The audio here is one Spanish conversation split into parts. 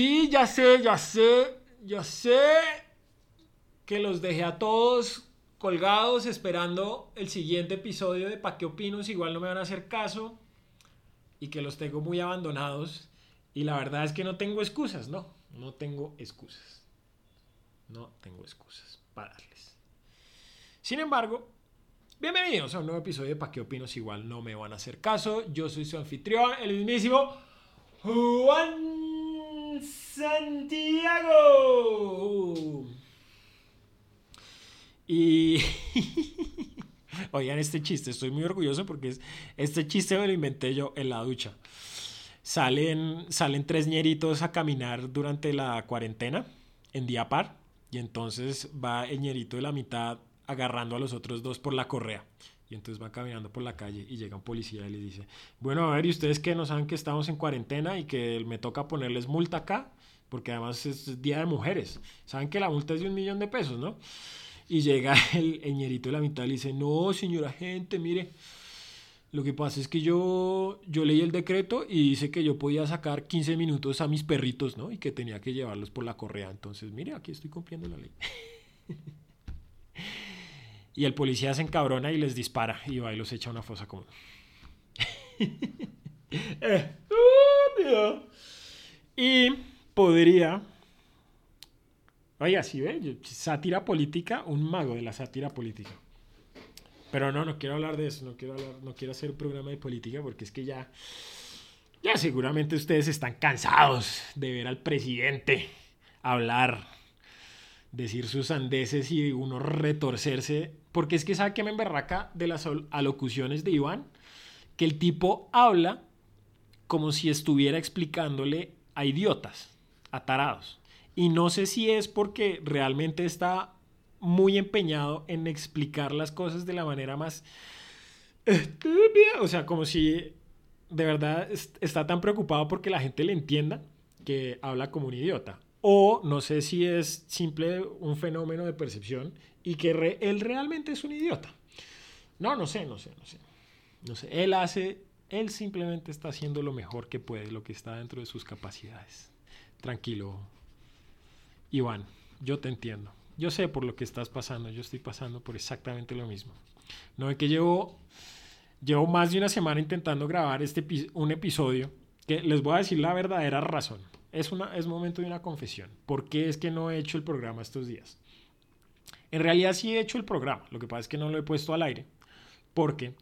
Sí, ya sé, ya sé, ya sé que los dejé a todos colgados esperando el siguiente episodio de Pa' qué opinos, igual no me van a hacer caso y que los tengo muy abandonados y la verdad es que no tengo excusas, no, no tengo excusas. No tengo excusas para darles. Sin embargo, bienvenidos a un nuevo episodio de Pa' qué opinos, igual no me van a hacer caso. Yo soy su anfitrión, el mismísimo Juan Santiago. Y oigan este chiste, estoy muy orgulloso porque es, este chiste me lo inventé yo en la ducha. Salen, salen tres ñeritos a caminar durante la cuarentena en día par y entonces va el ñerito de la mitad agarrando a los otros dos por la correa. Y entonces va caminando por la calle y llega un policía y le dice, bueno, a ver, ¿y ustedes que no saben que estamos en cuarentena y que me toca ponerles multa acá? Porque además es Día de Mujeres. Saben que la multa es de un millón de pesos, ¿no? Y llega el, ñerito de la mitad y le dice, no, señora gente, mire, lo que pasa es que yo, yo leí el decreto y dice que yo podía sacar 15 minutos a mis perritos, ¿no? Y que tenía que llevarlos por la correa. Entonces, mire, aquí estoy cumpliendo la ley. y el policía se encabrona y les dispara y va y los echa a una fosa común. Eh, y podría Oiga, sí, ve, sátira política, un mago de la sátira política. Pero no, no quiero hablar de eso, no quiero no quiero hacer un programa de política porque es que ya, ya seguramente ustedes están cansados de ver al presidente hablar, decir sus andeses y uno retorcerse, porque es que sabe que me emberraca de las alocuciones de Iván, que el tipo habla como si estuviera explicándole a idiotas, a. Y no sé si es porque realmente está muy empeñado en explicar las cosas de la manera más. O sea, como si de verdad está tan preocupado porque la gente le entienda que habla como un idiota. O no sé si es simple un fenómeno de percepción y que él realmente es un idiota. No, no sé, no sé, no sé. No sé, él hace, él simplemente está haciendo lo mejor que puede, lo que está dentro de sus capacidades. Tranquilo, Iván, yo te entiendo. Yo sé por lo que estás pasando, yo estoy pasando por exactamente lo mismo. No es que llevo, llevo más de una semana intentando grabar este, un episodio que les voy a decir la verdadera razón. Es, una, es momento de una confesión. ¿Por qué es que no he hecho el programa estos días? En realidad sí he hecho el programa, lo que pasa es que no lo he puesto al aire porque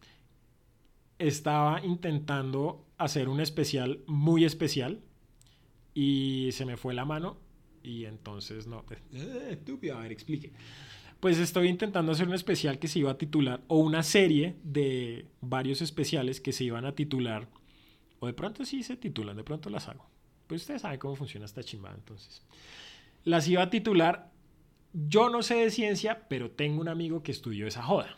estaba intentando hacer un especial muy especial y se me fue la mano y entonces no, eh, estúpido, a ver, explique. Pues estoy intentando hacer un especial que se iba a titular, o una serie de varios especiales que se iban a titular, o de pronto sí se titulan, de pronto las hago. Pues ustedes saben cómo funciona esta chimba, entonces. Las iba a titular, yo no sé de ciencia, pero tengo un amigo que estudió esa joda.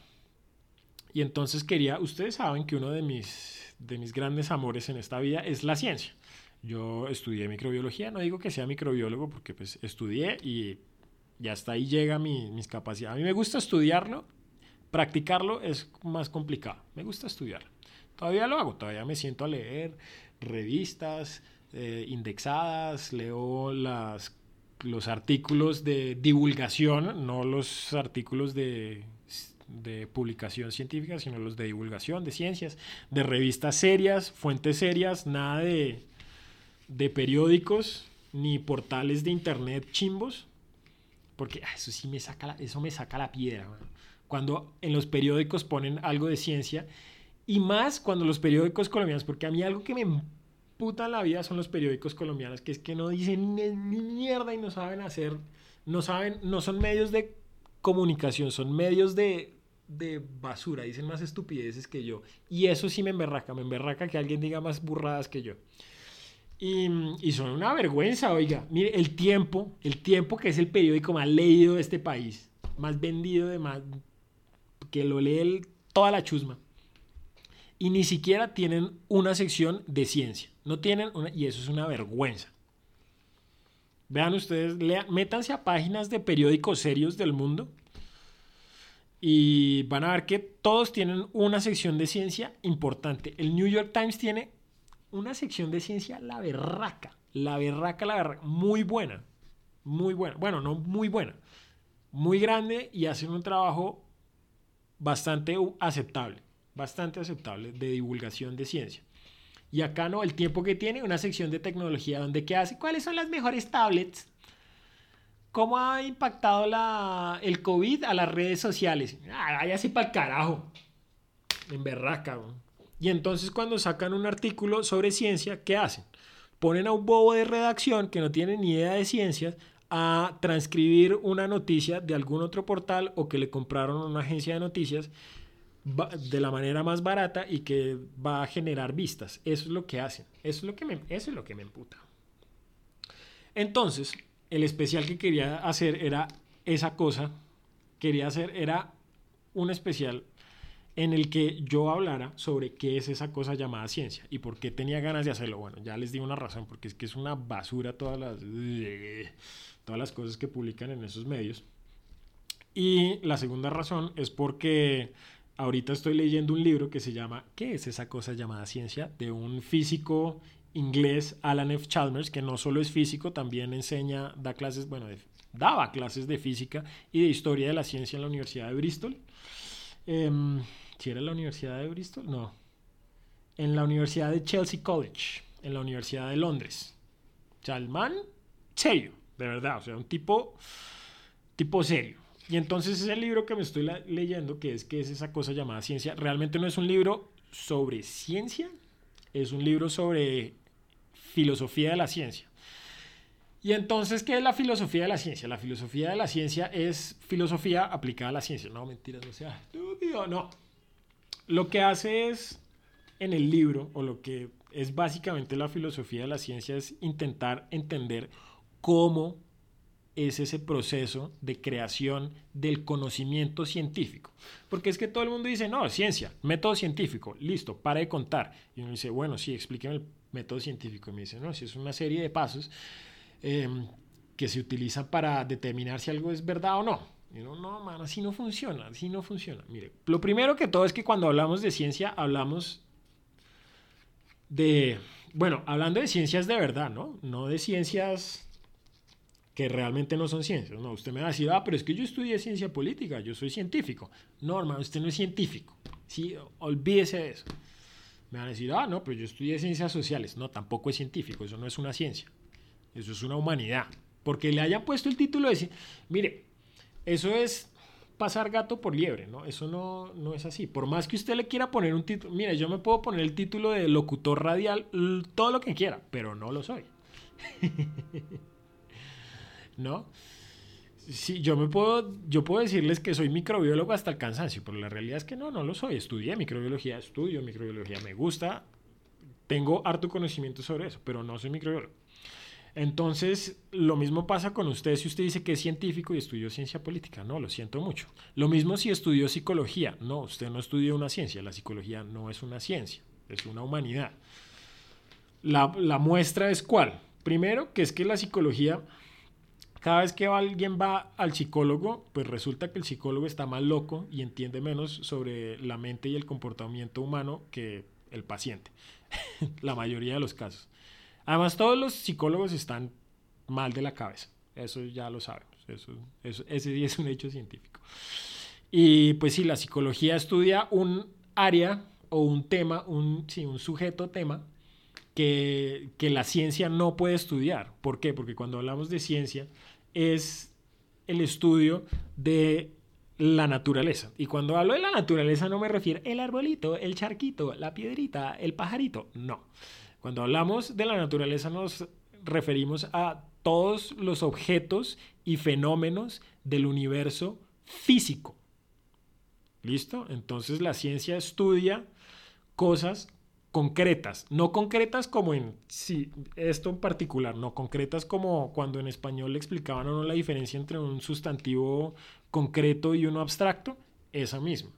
Y entonces quería, ustedes saben que uno de mis, de mis grandes amores en esta vida es la ciencia. Yo estudié microbiología, no digo que sea microbiólogo porque pues estudié y, ya hasta ahí llega mi, mis capacidades. A mí me gusta estudiarlo, practicarlo es más complicado. Me gusta estudiarlo. Todavía lo hago, todavía me siento a leer revistas eh, indexadas, leo las, los artículos de divulgación, no los artículos de de publicación científica, sino los de divulgación de ciencias, de revistas serias, fuentes serias, nada de de periódicos ni portales de internet chimbos, porque ah, eso sí me saca la, eso me saca la piedra. Cuando en los periódicos ponen algo de ciencia y más cuando los periódicos colombianos, porque a mí algo que me puta la vida son los periódicos colombianos, que es que no dicen ni, mierda y no saben hacer, no saben, no son medios de comunicación, son medios de, de basura, dicen más estupideces que yo. Y eso sí me emberraca, me emberraca que alguien diga más burradas que yo. Y, son una vergüenza, oiga. Mire, el tiempo, el tiempo que es el periódico más leído de este país, más vendido de más, que lo lee toda la chusma. Y ni siquiera tienen una sección de ciencia. No tienen una, y eso es una vergüenza. Vean ustedes, lean, métanse a páginas de periódicos serios del mundo y van a ver que todos tienen una sección de ciencia importante. El New York Times tiene una sección de ciencia la berraca, La berraca, la berraca. Muy buena. Muy buena. Bueno, no muy buena. Muy grande y hacen un trabajo bastante aceptable. Bastante aceptable de divulgación de ciencia. Y acá no, el tiempo que tiene, una sección de tecnología donde ¿qué hace? ¿Cuáles son las mejores tablets? ¿Cómo ha impactado la, el COVID a las redes sociales? Ah, ya para el carajo. En berraca. Y entonces cuando sacan un artículo sobre ciencia, ¿qué hacen? Ponen a un bobo de redacción que no tiene ni idea de ciencias a transcribir una noticia de algún otro portal o que le compraron a una agencia de noticias de la manera más barata y que va a generar vistas. Eso es lo que hacen. Eso es lo que me, eso es lo que me emputa. Entonces, el especial que quería hacer era esa cosa. Quería hacer, era un especial en el que yo hablara sobre qué es esa cosa llamada ciencia y por qué tenía ganas de hacerlo. Bueno, ya les di una razón, porque es que es una basura todas las, todas las cosas que publican en esos medios. Y la segunda razón es porque ahorita estoy leyendo un libro que se llama ¿Qué es esa cosa llamada ciencia? de un físico inglés, Alan F. Chalmers, que no solo es físico, también enseña, da clases, bueno, daba clases de física y de historia de la ciencia en la Universidad de Bristol. Em, ¿Si era la Universidad de Bristol? No. En la Universidad de Chelsea College, en la Universidad de Londres. Chalman, serio, de verdad, o sea, un tipo, tipo serio. Y entonces ese libro que me estoy leyendo, que es que es esa cosa llamada ciencia, realmente no es un libro sobre ciencia, es un libro sobre filosofía de la ciencia. Y entonces, ¿qué es la filosofía de la ciencia? La filosofía de la ciencia es filosofía aplicada a la ciencia. No, mentiras, no sea estúpido, no. Lo que hace es, en el libro, o lo que es básicamente la filosofía de la ciencia, es intentar entender cómo es ese proceso de creación del conocimiento científico. Porque es que todo el mundo dice, no, ciencia, método científico, listo, para de contar. Y uno dice, bueno, sí, explíqueme el método científico. Y me dice, no, si es una serie de pasos em, que se utilizan para determinar si algo es verdad o no. Y uno, no, man, así no funciona, así no funciona. Mire, lo primero que todo es que cuando hablamos de ciencia, hablamos de, bueno, hablando de ciencias de verdad, ¿no? No de ciencias que realmente no son ciencias. No, usted me va a decir, ah, pero es que yo estudié ciencia política, yo soy científico. No, hermano, usted no es científico. Sí, olvídese de eso. Me van a decir, ah, no, pero yo estudié ciencias sociales. No, tampoco es científico, eso no es una ciencia. Eso es una humanidad. Porque le haya puesto el título de... Mire, eso es pasar gato por liebre, ¿no? Eso no, no es así. Por más que usted le quiera poner un título, mire, yo me puedo poner el título de locutor radial, todo lo que quiera, pero no lo soy. ¿no? Sí, yo me puedo, yo puedo decirles que soy microbiólogo hasta el cansancio, pero la realidad es que no, no lo soy. Estudié microbiología, estudio microbiología, me gusta, tengo harto conocimiento sobre eso, pero no soy microbiólogo. Entonces, lo mismo pasa con usted si usted dice que es científico y estudió ciencia política. No, lo siento mucho. Lo mismo si estudió psicología. No, usted no estudió una ciencia. La psicología no es una ciencia, es una humanidad. La, la muestra es cuál. Primero, que es que la psicología cada vez que alguien va al psicólogo, pues resulta que el psicólogo está más loco y entiende menos sobre la mente y el comportamiento humano que el paciente, la mayoría de los casos. Además, todos los psicólogos están mal de la cabeza, eso ya lo sabemos, eso, ese es un hecho científico. Y pues sí, la psicología estudia un área o un tema, un, sí, un sujeto tema que, que la ciencia no puede estudiar. ¿Por qué? Porque cuando hablamos de ciencia, es el estudio de la naturaleza. Y cuando hablo de la naturaleza no me refiero el arbolito, el charquito, la piedrita, el pajarito. No. Cuando hablamos de la naturaleza nos referimos a todos los objetos y fenómenos del universo físico. ¿Listo? Entonces la ciencia estudia cosas concretas, no concretas como en sí, esto en particular, no concretas como cuando en español le explicaban o no la diferencia entre un sustantivo concreto y uno abstracto, esa misma.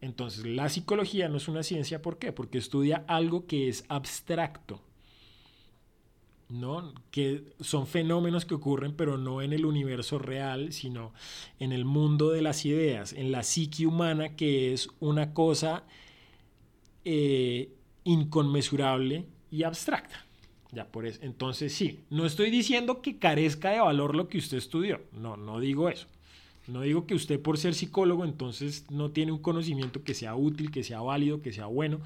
Entonces, la psicología no es una ciencia, ¿por qué? Porque estudia algo que es abstracto, ¿no? Que son fenómenos que ocurren, pero no en el universo real, sino en el mundo de las ideas, en la psique humana, que es una cosa eh, inconmensurable y abstracta. Ya por eso. Entonces sí, no estoy diciendo que carezca de valor lo que usted estudió. No, no digo eso. No digo que usted por ser psicólogo entonces no tiene un conocimiento que sea útil, que sea válido, que sea bueno,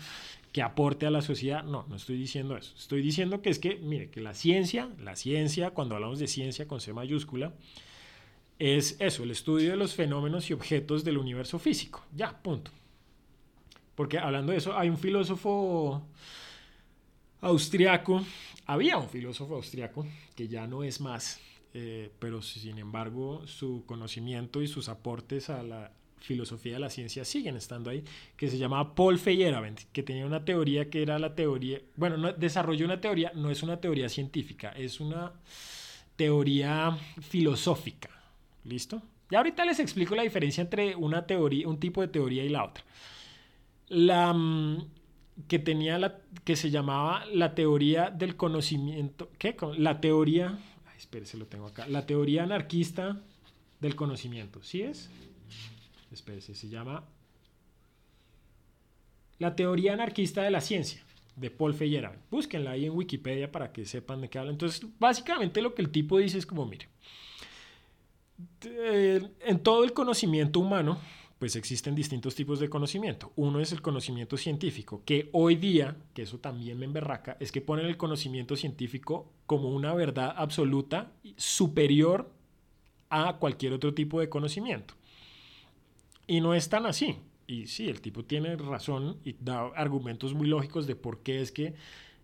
que aporte a la sociedad. No, no estoy diciendo eso. Estoy diciendo que es que, mire, que la ciencia, la ciencia, cuando hablamos de ciencia con C mayúscula, es eso, el estudio de los fenómenos y objetos del universo físico. Ya, punto. Porque hablando de eso, hay un filósofo austriaco, había un filósofo austriaco que ya no es más, eh, pero sin embargo su conocimiento y sus aportes a la filosofía de la ciencia siguen estando ahí, que se llamaba Paul Feyerabend, que tenía una teoría que era la teoría, bueno, no, desarrolló una teoría, no es una teoría científica, es una teoría filosófica, ¿listo? Y ahorita les explico la diferencia entre una teoría, un tipo de teoría y la otra. La mm, que tenía la que se llamaba la teoría del conocimiento, ¿qué? La teoría, espérese, lo tengo acá, la teoría anarquista del conocimiento, ¿sí es? Espérese, se llama la teoría anarquista de la ciencia de Paul Feyerabend. Búsquenla ahí en Wikipedia para que sepan de qué habla. Entonces, básicamente lo que el tipo dice es como, mire, en todo el conocimiento humano pues existen distintos tipos de conocimiento. Uno es el conocimiento científico, que hoy día, que eso también me emberraca, es que ponen el conocimiento científico como una verdad absoluta superior a cualquier otro tipo de conocimiento. Y no es tan así. Y sí, el tipo tiene razón y da argumentos muy lógicos de por qué es que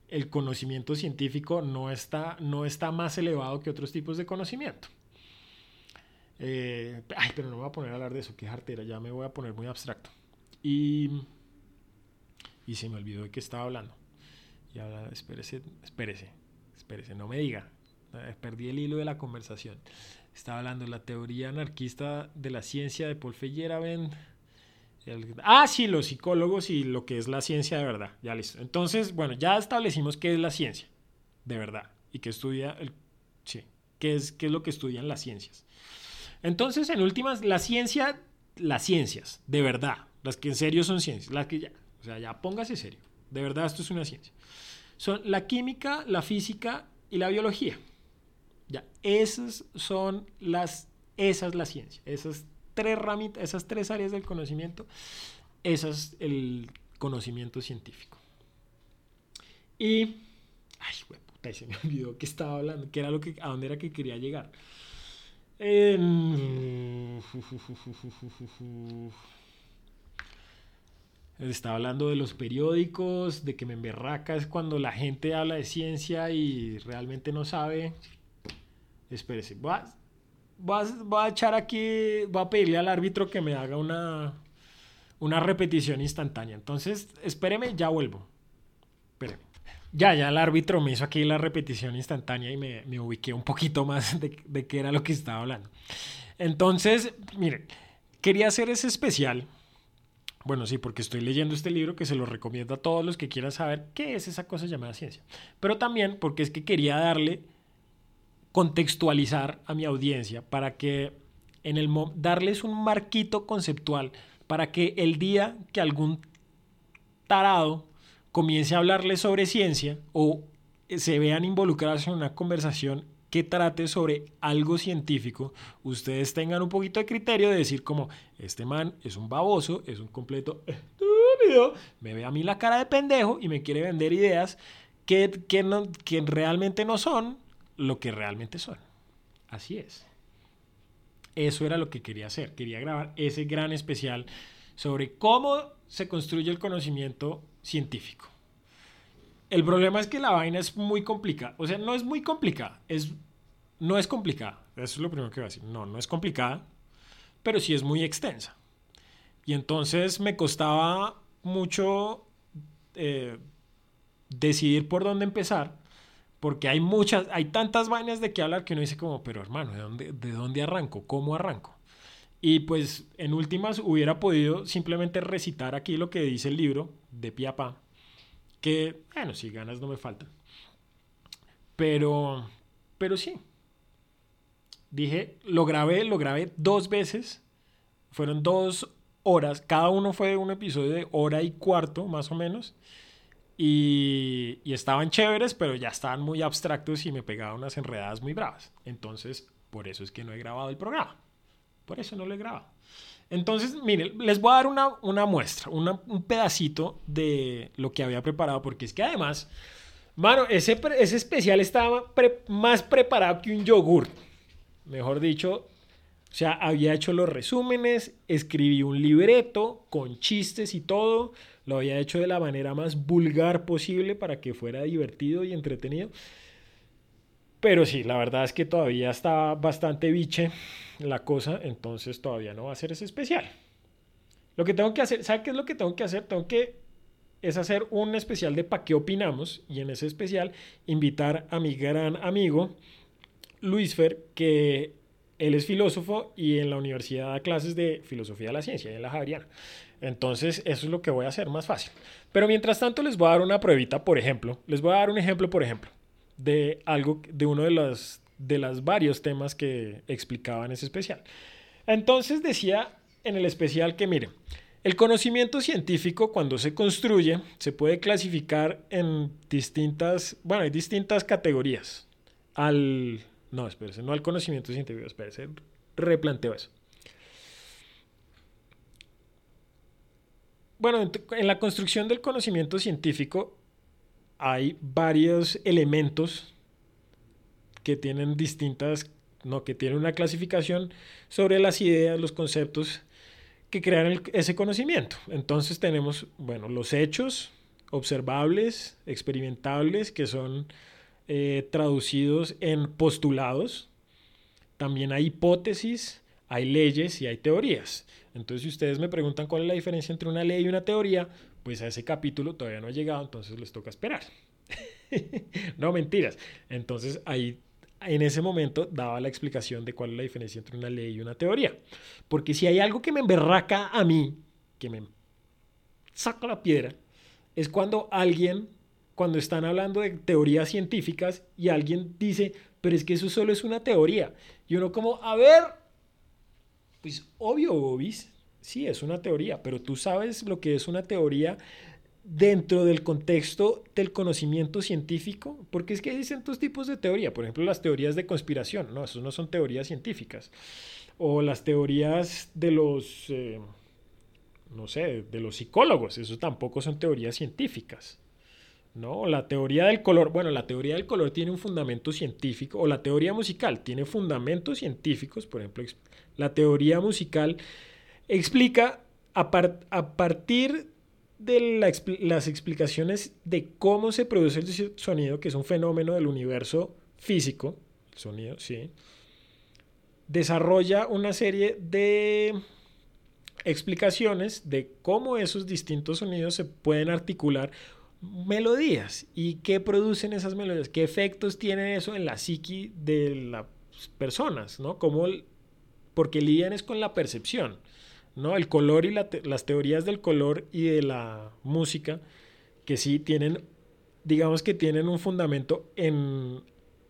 el conocimiento científico no está, no está más elevado que otros tipos de conocimiento. Eh, ay, pero no me voy a poner a hablar de eso, qué jartera, ya me voy a poner muy abstracto. Y, y se me olvidó de qué estaba hablando. Y ahora, espérese, espérese, espérese, no me diga. Eh, perdí el hilo de la conversación. Estaba hablando de la teoría anarquista de la ciencia de Paul Feyerabend. ah, sí, los psicólogos y lo que es la ciencia de verdad. Ya listo. Entonces, bueno, ya establecimos qué es la ciencia de verdad y qué estudia el. Sí, qué es, qué es lo que estudian las ciencias. Entonces, en últimas, la ciencia, las ciencias, de verdad, las que en serio son ciencias, las que ya, o sea, ya póngase serio, de verdad esto es una ciencia. Son la química, la física y la biología. Ya, esas son las, esa es la ciencia, esas tres ramitas, esas tres áreas del conocimiento, ese es el conocimiento científico. Y, ay, puta, se me olvidó que estaba hablando, que era lo que, a dónde era que quería llegar. Estaba hablando de los periódicos, de que me emberraca es cuando la gente habla de ciencia y realmente no sabe. Espérese, voy a, a, echar aquí, voy a pedirle al árbitro que me haga una, una repetición instantánea. Entonces, espéreme, ya vuelvo. Espéreme. Ya, ya el árbitro me hizo aquí la repetición instantánea y me, me ubiqué un poquito más de, de, qué era lo que estaba hablando. Entonces, miren, quería hacer ese especial. Bueno, sí, porque estoy leyendo este libro que se lo recomiendo a todos los que quieran saber qué es esa cosa llamada ciencia. Pero también porque es que quería darle, contextualizar a mi audiencia para que en el darles un marquito conceptual para que el día que algún tarado comience a hablarles sobre ciencia o se vean involucrados en una conversación que trate sobre algo científico, ustedes tengan un poquito de criterio de decir como, este man es un baboso, es un completo estúpido, me ve a mí la cara de pendejo y me quiere vender ideas que, que, no, que realmente no son lo que realmente son. Así es. Eso era lo que quería hacer. Quería grabar ese gran especial sobre cómo se construye el conocimiento científico. El problema es que la vaina es muy complicada. O sea, no es muy complicada. Es, no es complicada. Eso es lo primero que voy a decir. No, no es complicada, pero sí es muy extensa. Y entonces me costaba mucho eh, decidir por dónde empezar, porque hay muchas, hay tantas vainas de que hablar que uno dice como, pero hermano, ¿de dónde, de dónde arranco? ¿Cómo arranco? Y pues en últimas hubiera podido simplemente recitar aquí lo que dice el libro de pie que, bueno, si ganas no me faltan. Pero, pero sí. Dije, lo grabé, lo grabé dos veces. Fueron dos horas. Cada uno fue un episodio de hora y cuarto, más o menos. Y, y, estaban chéveres, pero ya estaban muy abstractos y me pegaban unas enredadas muy bravas. Entonces, por eso es que no he grabado el programa. Por eso no lo he grabado. Entonces, miren, les voy a dar una, una muestra, un pedacito de lo que había preparado, porque es que además, mano, ese, ese especial estaba más preparado que un yogur. Mejor dicho, o sea, había hecho los resúmenes, escribí un libreto con chistes y todo, lo había hecho de la manera más vulgar posible para que fuera divertido y entretenido. Pero sí, la verdad es que todavía está bastante biche la cosa, entonces todavía no va a ser ese especial. Lo que tengo que hacer, ¿sabe qué es lo que tengo que hacer? Tengo que es hacer un especial de pa' qué opinamos y en ese especial invitar a mi gran amigo Luis Fer, que él es filósofo y en la universidad da clases de filosofía de la ciencia, en la Javeriana. Entonces, eso es lo que voy a hacer más fácil. Pero mientras tanto, les voy a dar una pruebita, por ejemplo. Les voy a dar un ejemplo, por ejemplo, de algo, de uno de los, de los varios temas que explicaba en ese especial. Entonces decía en el especial que, miren, el conocimiento científico cuando se construye se puede clasificar en distintas, bueno, hay distintas categorías. Al, no, espérese, no al conocimiento científico, espérese, replanteo eso. Bueno, en la construcción del conocimiento científico hay varios elementos que tienen distintas, no, que tienen una clasificación sobre las ideas, los conceptos que crean ese conocimiento. Entonces tenemos, bueno, los hechos observables, experimentables, que son eh, traducidos en postulados. También hay hipótesis, hay leyes y hay teorías. Entonces, si ustedes me preguntan cuál es la diferencia entre una ley y una teoría, pues a ese capítulo todavía no ha llegado, entonces les toca esperar. no, mentiras. Entonces ahí en ese momento daba la explicación de cuál es la diferencia entre una ley y una teoría. Porque si hay algo que me emberraca a mí, que me saca la piedra, es cuando alguien, cuando están hablando de teorías científicas y alguien dice, pero es que eso solo es una teoría. Y uno como, a ver, pues obvio, Bobis, sí, es una teoría, pero tú sabes lo que es una teoría dentro del contexto del conocimiento científico, porque es que hay distintos tipos de teoría, por ejemplo las teorías de conspiración, no, eso no son teorías científicas, o las teorías de los, eh, no sé, de los psicólogos, eso tampoco son teorías científicas. ¿no? La teoría del color, bueno, la teoría del color tiene un fundamento científico, o la teoría musical tiene fundamentos científicos, por ejemplo, la teoría musical explica a, a partir de las explicaciones de cómo se produce el sonido, que es un fenómeno del universo físico, el sonido, sí, desarrolla una serie de explicaciones de cómo esos distintos sonidos se pueden articular melodías y qué producen esas melodías, qué efectos tiene eso en la psiqui de las personas, ¿no? Cómo, porque lidian es con la percepción. ¿No? El color y las teorías del color y de la música, que sí tienen, digamos que tienen un fundamento en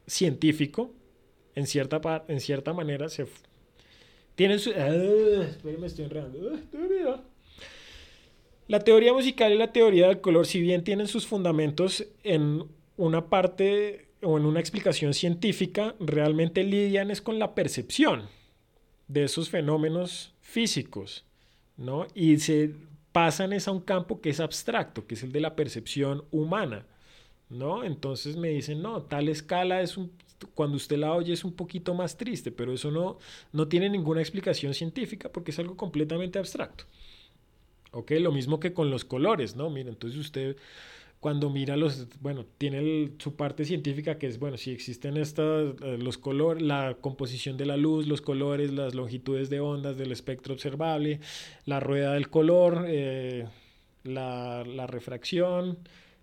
científico, en cierta, en cierta manera, se tienen su... Ah, estoy enredando. Ah, la teoría musical y la teoría del color, si bien tienen sus fundamentos en una parte o en una explicación científica, realmente lidian es con la percepción de esos fenómenos físicos, ¿no? Y se pasan a un campo que es abstracto, que es el de la percepción humana, ¿no? Entonces me dicen, no, tal escala es un, cuando usted la oye es un poquito más triste, pero eso no, no tiene ninguna explicación científica porque es algo completamente abstracto. ¿Ok? Lo mismo que con los colores, ¿no? Mira, entonces usted cuando mira los, bueno, tiene su parte científica que es, bueno, si existen estas, eh, los colores, la composición de la luz, los colores, las longitudes de ondas del espectro observable, la rueda del color, eh, la, la, refracción,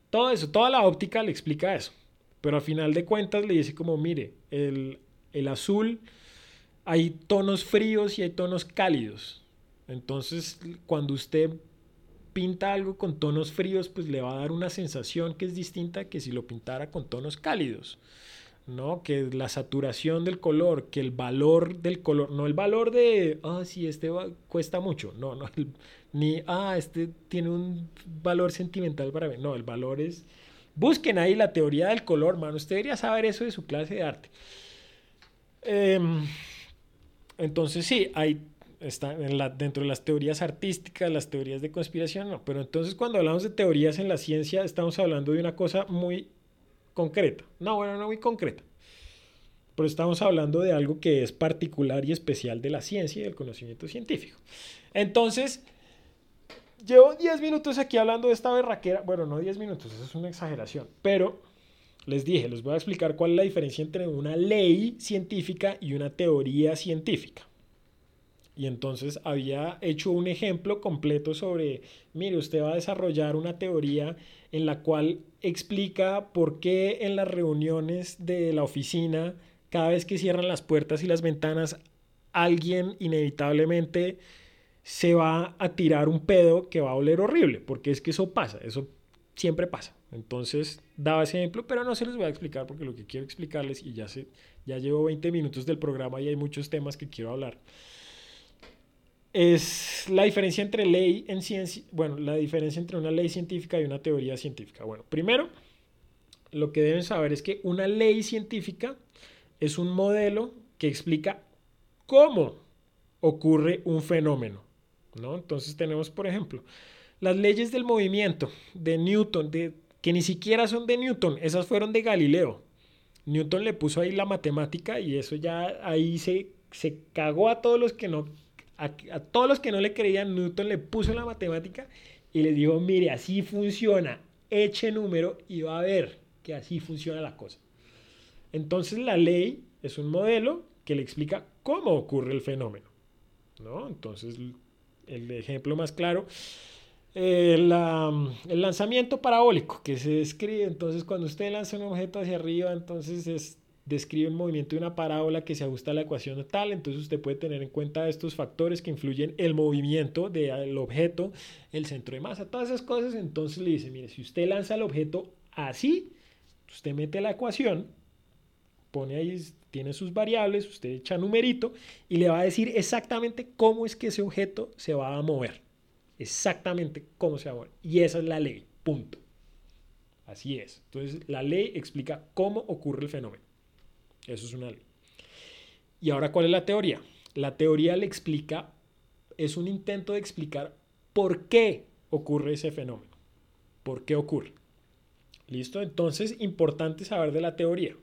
todo eso, toda la óptica le explica eso. Pero al final de cuentas le dice como, mire, el, el azul, hay tonos fríos y hay tonos cálidos. Entonces, cuando usted pinta algo con tonos fríos, pues le va a dar una sensación que es distinta que si lo pintara con tonos cálidos. ¿no? Que la saturación del color, que el valor del color, no el valor de, ah, sí, este cuesta mucho, no, no, ni, ah, este tiene un valor sentimental para mí, no, el valor es, busquen ahí la teoría del color, mano, usted debería saber eso de su clase de arte. Em, entonces sí, hay, está dentro de las teorías artísticas, las teorías de conspiración, no, pero entonces cuando hablamos de teorías en la ciencia, estamos hablando de una cosa muy concreta. No, bueno, no muy concreta. Pero estamos hablando de algo que es particular y especial de la ciencia y del conocimiento científico. Entonces, llevo 10 minutos aquí hablando de esta berraquera. Bueno, no 10 minutos, eso es una exageración. Pero les dije, les voy a explicar cuál es la diferencia entre una ley científica y una teoría científica. Y entonces había hecho un ejemplo completo sobre, mire, usted va a desarrollar una teoría en la cual explica por qué en las reuniones de la oficina, cada vez que cierran las puertas y las ventanas, alguien inevitablemente se va a tirar un pedo que va a oler horrible, porque es que eso pasa, eso siempre pasa. Entonces daba ese ejemplo, pero no se los voy a explicar porque lo que quiero explicarles, y ya, se, ya llevo 20 minutos del programa y hay muchos temas que quiero hablar es la diferencia entre ley en ciencia, bueno, la diferencia entre una ley científica y una teoría científica. Bueno, primero, lo que deben saber es que una ley científica es un modelo que explica cómo ocurre un fenómeno, ¿no? Entonces tenemos, por ejemplo, las leyes del movimiento de Newton, de, que ni siquiera son de Newton, esas fueron de Galileo. Newton le puso ahí la matemática y eso ya ahí se, se cagó a todos los que no a, todos los que no le creían, Newton le puso la matemática y les dijo, mire, así funciona, eche número y va a ver que así funciona la cosa. Entonces la ley es un modelo que le explica cómo ocurre el fenómeno. ¿no? Entonces el ejemplo más claro, eh, el lanzamiento parabólico que se describe, entonces cuando usted lanza un objeto hacia arriba, entonces es describe un movimiento de una parábola que se ajusta a la ecuación tal, entonces usted puede tener en cuenta estos factores que influyen el movimiento del objeto, el centro de masa, todas esas cosas, entonces le dice, mire, si usted lanza el objeto así, usted mete la ecuación, pone ahí, tiene sus variables, usted echa numerito y le va a decir exactamente cómo es que ese objeto se va a mover, exactamente cómo se va a mover. Y esa es la ley, punto. Así es. Entonces, la ley explica cómo ocurre el fenómeno. Eso es una ley. Y ahora, ¿cuál es la teoría? La teoría le explica, es un intento de explicar por qué ocurre ese fenómeno. ¿Por qué ocurre? ¿Listo? Entonces, importante saber de la teoría.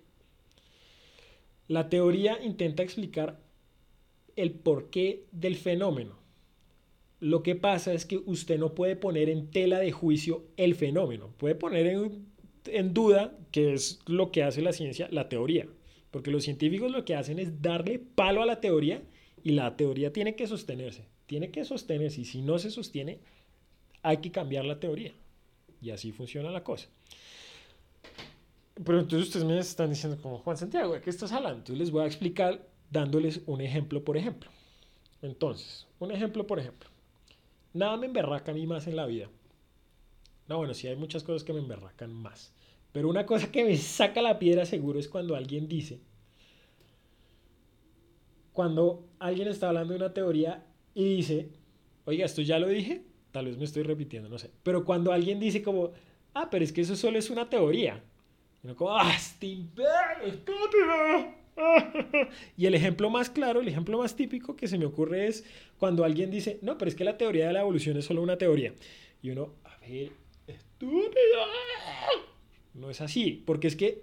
La teoría intenta explicar el porqué del fenómeno. Lo que pasa es que usted no puede poner en tela de juicio el fenómeno. Puede poner en, en duda, que es lo que hace la ciencia, la teoría. Porque los científicos lo que hacen es darle palo a la teoría y la teoría tiene que sostenerse. Tiene que sostenerse y si no se sostiene, hay que cambiar la teoría. Y así funciona la cosa. Pero entonces ustedes me están diciendo como Juan Santiago, ¿de qué estás hablando? Entonces les voy a explicar dándoles un ejemplo por ejemplo. Entonces, un ejemplo por ejemplo. Nada me emberraca a mí más en la vida. No, bueno, sí hay muchas cosas que me emberracan más. Pero una cosa que me saca la piedra seguro es cuando alguien dice, cuando alguien está hablando de una teoría y dice, oiga, esto ya lo dije, tal vez me estoy repitiendo, no sé, pero cuando alguien dice como, ah, pero es que eso solo es una teoría, y como, ah, Y el ejemplo más claro, el ejemplo más típico que se me ocurre es cuando alguien dice, no, pero es que la teoría de la evolución es solo una teoría. Y uno, a ver, estúpido. No es así, porque es que,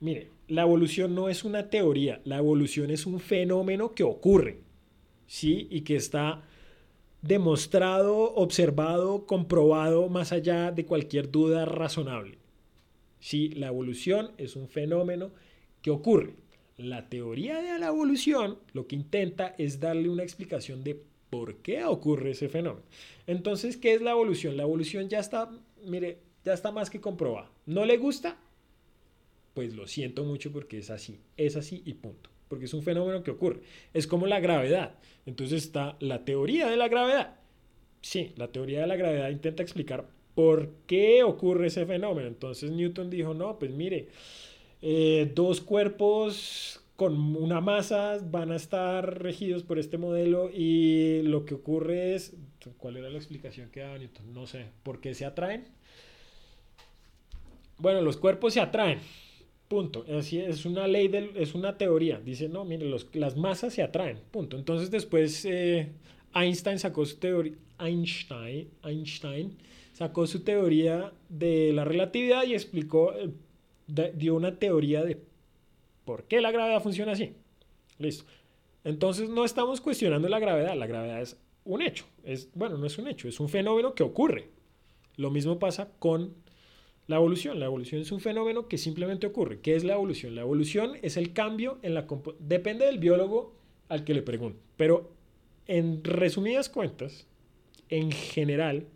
mire, la evolución no es una teoría, la evolución es un fenómeno que ocurre, ¿sí? Y que está demostrado, observado, comprobado más allá de cualquier duda razonable. Sí, la evolución es un fenómeno que ocurre. La teoría de la evolución lo que intenta es darle una explicación de por qué ocurre ese fenómeno. Entonces, ¿qué es la evolución? La evolución ya está, mire, ya está más que comprobado. ¿No le gusta? Pues lo siento mucho porque es así, es así y punto. Porque es un fenómeno que ocurre. Es como la gravedad. Entonces está la teoría de la gravedad. Sí, la teoría de la gravedad intenta explicar por qué ocurre ese fenómeno. Entonces Newton dijo, no, pues mire, eh, dos cuerpos con una masa van a estar regidos por este modelo y lo que ocurre es, ¿cuál era la explicación que daba Newton? No sé, ¿por qué se atraen? Bueno, los cuerpos se atraen. Punto. Así es una ley, es una teoría. Dice, no, mire, las masas se atraen. Punto. Entonces después eh, Einstein sacó su teoría. Einstein, Einstein sacó su teoría de la relatividad y explicó, eh, dio una teoría de por qué la gravedad funciona así. Listo. Entonces no estamos cuestionando la gravedad. La gravedad es un hecho. Es, bueno, no es un hecho, es un fenómeno que ocurre. Lo mismo pasa con la evolución, la evolución es un fenómeno que simplemente ocurre. ¿Qué es la evolución? La evolución es el cambio en la... Depende del biólogo al que le pregunte. Pero en resumidas cuentas, en general,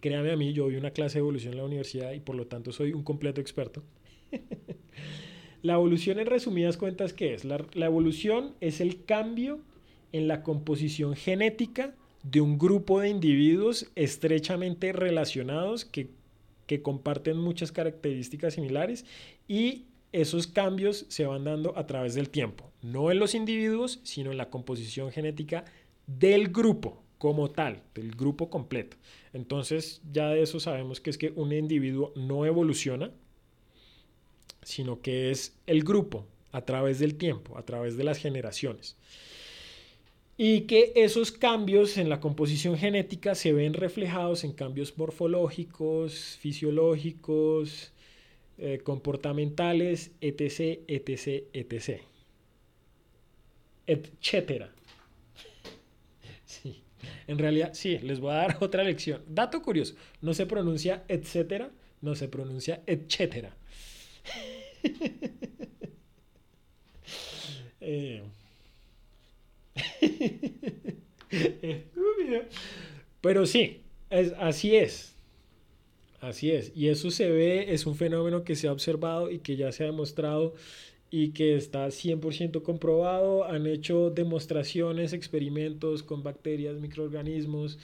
créame a mí, yo vi una clase de evolución en la universidad y por lo tanto soy un completo experto. la evolución en resumidas cuentas, ¿qué es? La, la evolución es el cambio en la composición genética de un grupo de individuos estrechamente relacionados que que comparten muchas características similares y esos cambios se van dando a través del tiempo, no en los individuos, sino en la composición genética del grupo como tal, del grupo completo. Entonces ya de eso sabemos que es que un individuo no evoluciona, sino que es el grupo a través del tiempo, a través de las generaciones y que esos cambios en la composición genética se ven reflejados en cambios morfológicos, fisiológicos, eh, comportamentales, etc., etc., etc., etcétera. Sí, en realidad, sí, les voy a dar otra lección. Dato curioso, no se pronuncia etcétera, no se pronuncia etcétera. eh, Pero sí, es, así es. Así es. Y eso se ve, es un fenómeno que se ha observado y que ya se ha demostrado y que está 100% comprobado. Han hecho demostraciones, experimentos con bacterias, microorganismos,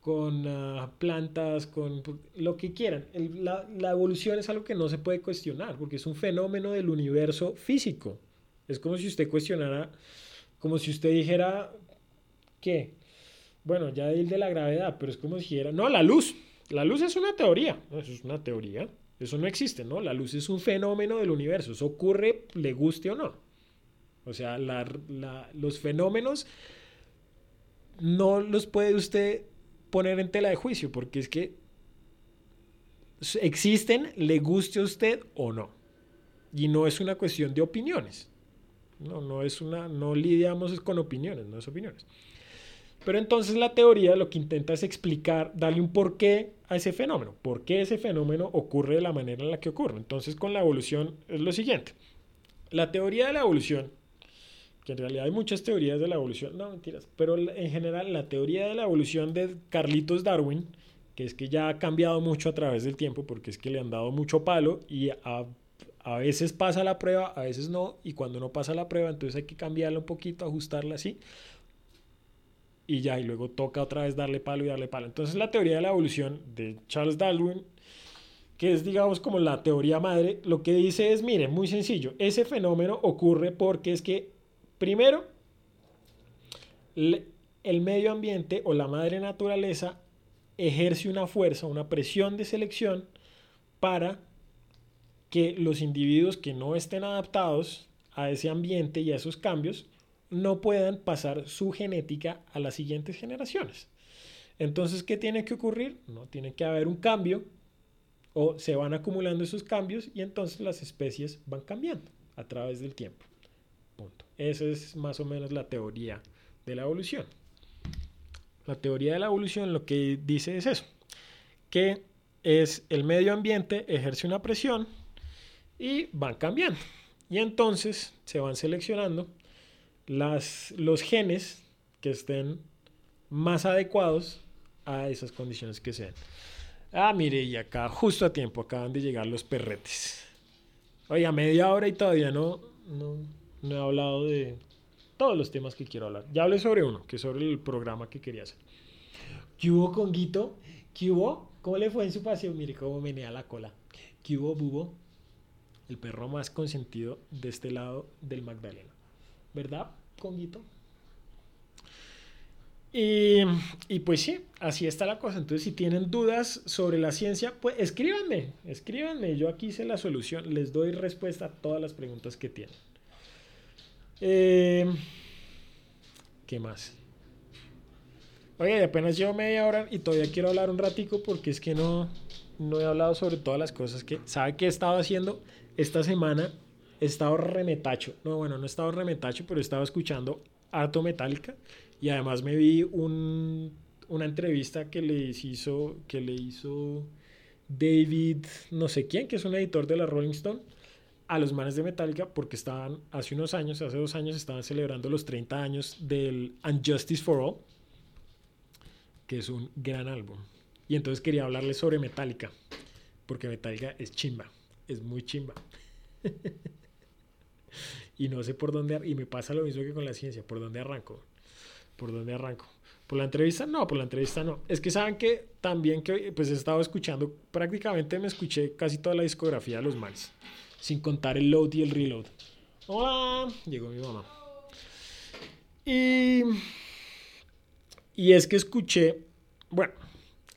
con ah, plantas, con lo que quieran. la, la evolución es algo que no se puede cuestionar porque es un fenómeno del universo físico. Es como si usted cuestionara como si usted dijera, ¿qué? Bueno, ya el de la gravedad, pero es como si dijera, no, la luz. La luz es una teoría. Eso es una teoría. Eso no existe, ¿no? La luz es un fenómeno del universo. Eso ocurre, le guste o no. O sea, los fenómenos no los puede usted poner en tela de juicio, porque es que existen, le guste a usted o no. Y no es una cuestión de opiniones. No, no es una, no lidiamos con opiniones, no es opiniones. Pero entonces la teoría lo que intenta es explicar, darle un porqué a ese fenómeno, por qué ese fenómeno ocurre de la manera en la que ocurre. Entonces con la evolución es lo siguiente. La teoría de la evolución, que en realidad hay muchas teorías de la evolución, no mentiras, pero en general la teoría de la evolución de Carlitos Darwin, que es que ya ha cambiado mucho a través del tiempo porque es que le han dado mucho palo y ha a veces pasa la prueba, a veces no, y cuando no pasa la prueba, entonces hay que cambiarla un poquito, ajustarla así, y ya, y luego toca otra vez darle palo y darle palo. Entonces la teoría de la evolución de Charles Darwin, que es digamos como la teoría madre, lo que dice es, mire, muy sencillo, ese fenómeno ocurre porque es que, primero, el medio ambiente o la madre naturaleza ejerce una fuerza, una presión de selección para que los individuos que no estén adaptados a ese ambiente y a esos cambios no puedan pasar su genética a las siguientes generaciones. Entonces, ¿qué tiene que ocurrir? No tiene que haber un cambio o se van acumulando esos cambios y entonces las especies van cambiando a través del tiempo. Punto. Esa es más o menos la teoría de la evolución. La teoría de la evolución lo que dice es eso, que es el medio ambiente ejerce una presión y van cambiando. Y entonces se van seleccionando las, los genes que estén más adecuados a esas condiciones que sean. Ah, mire, y acá justo a tiempo acaban de llegar los perretes. Oye, a media hora y todavía no, no, no he hablado de todos los temas que quiero hablar. Ya hablé sobre uno, que es sobre el programa que quería hacer. ¿Qué hubo, Conguito? ¿Qué hubo? ¿Cómo le fue en su paseo? Mire cómo menea la cola. ¿Qué hubo, Bubo? El perro más consentido de este lado del Magdalena. ¿Verdad, Conguito? Y, y, pues sí, así está la cosa. Entonces, si tienen dudas sobre la ciencia, pues escríbanme, escríbanme. Yo aquí hice la solución, les doy respuesta a todas las preguntas que tienen. Eh, ¿Qué más? Oye, apenas llevo media hora y todavía quiero hablar un ratico porque es que no, no he hablado sobre todas las cosas que... ¿Sabe qué he estado haciendo esta semana? He estado remetacho. No, bueno, no he estado remetacho, pero he estado escuchando harto Metallica y además me vi un, una entrevista que les hizo, que le hizo David, no sé quién, que es un editor de la Rolling Stone, a los manes de Metallica porque estaban hace unos años, hace dos años, estaban celebrando los 30 años del Unjustice for All, que es un gran álbum. Y entonces quería hablarles sobre Metallica, porque Metallica es chimba, es muy chimba. y no sé por dónde, y me pasa lo mismo que con la ciencia, por dónde arranco. ¿Por dónde arranco? ¿Por la entrevista? No, por la entrevista no. Es que saben que también que pues he estado escuchando, prácticamente me escuché casi toda la discografía de los males, sin contar el load y el reload. Hola, llegó mi mamá. Y, y es que escuché, bueno,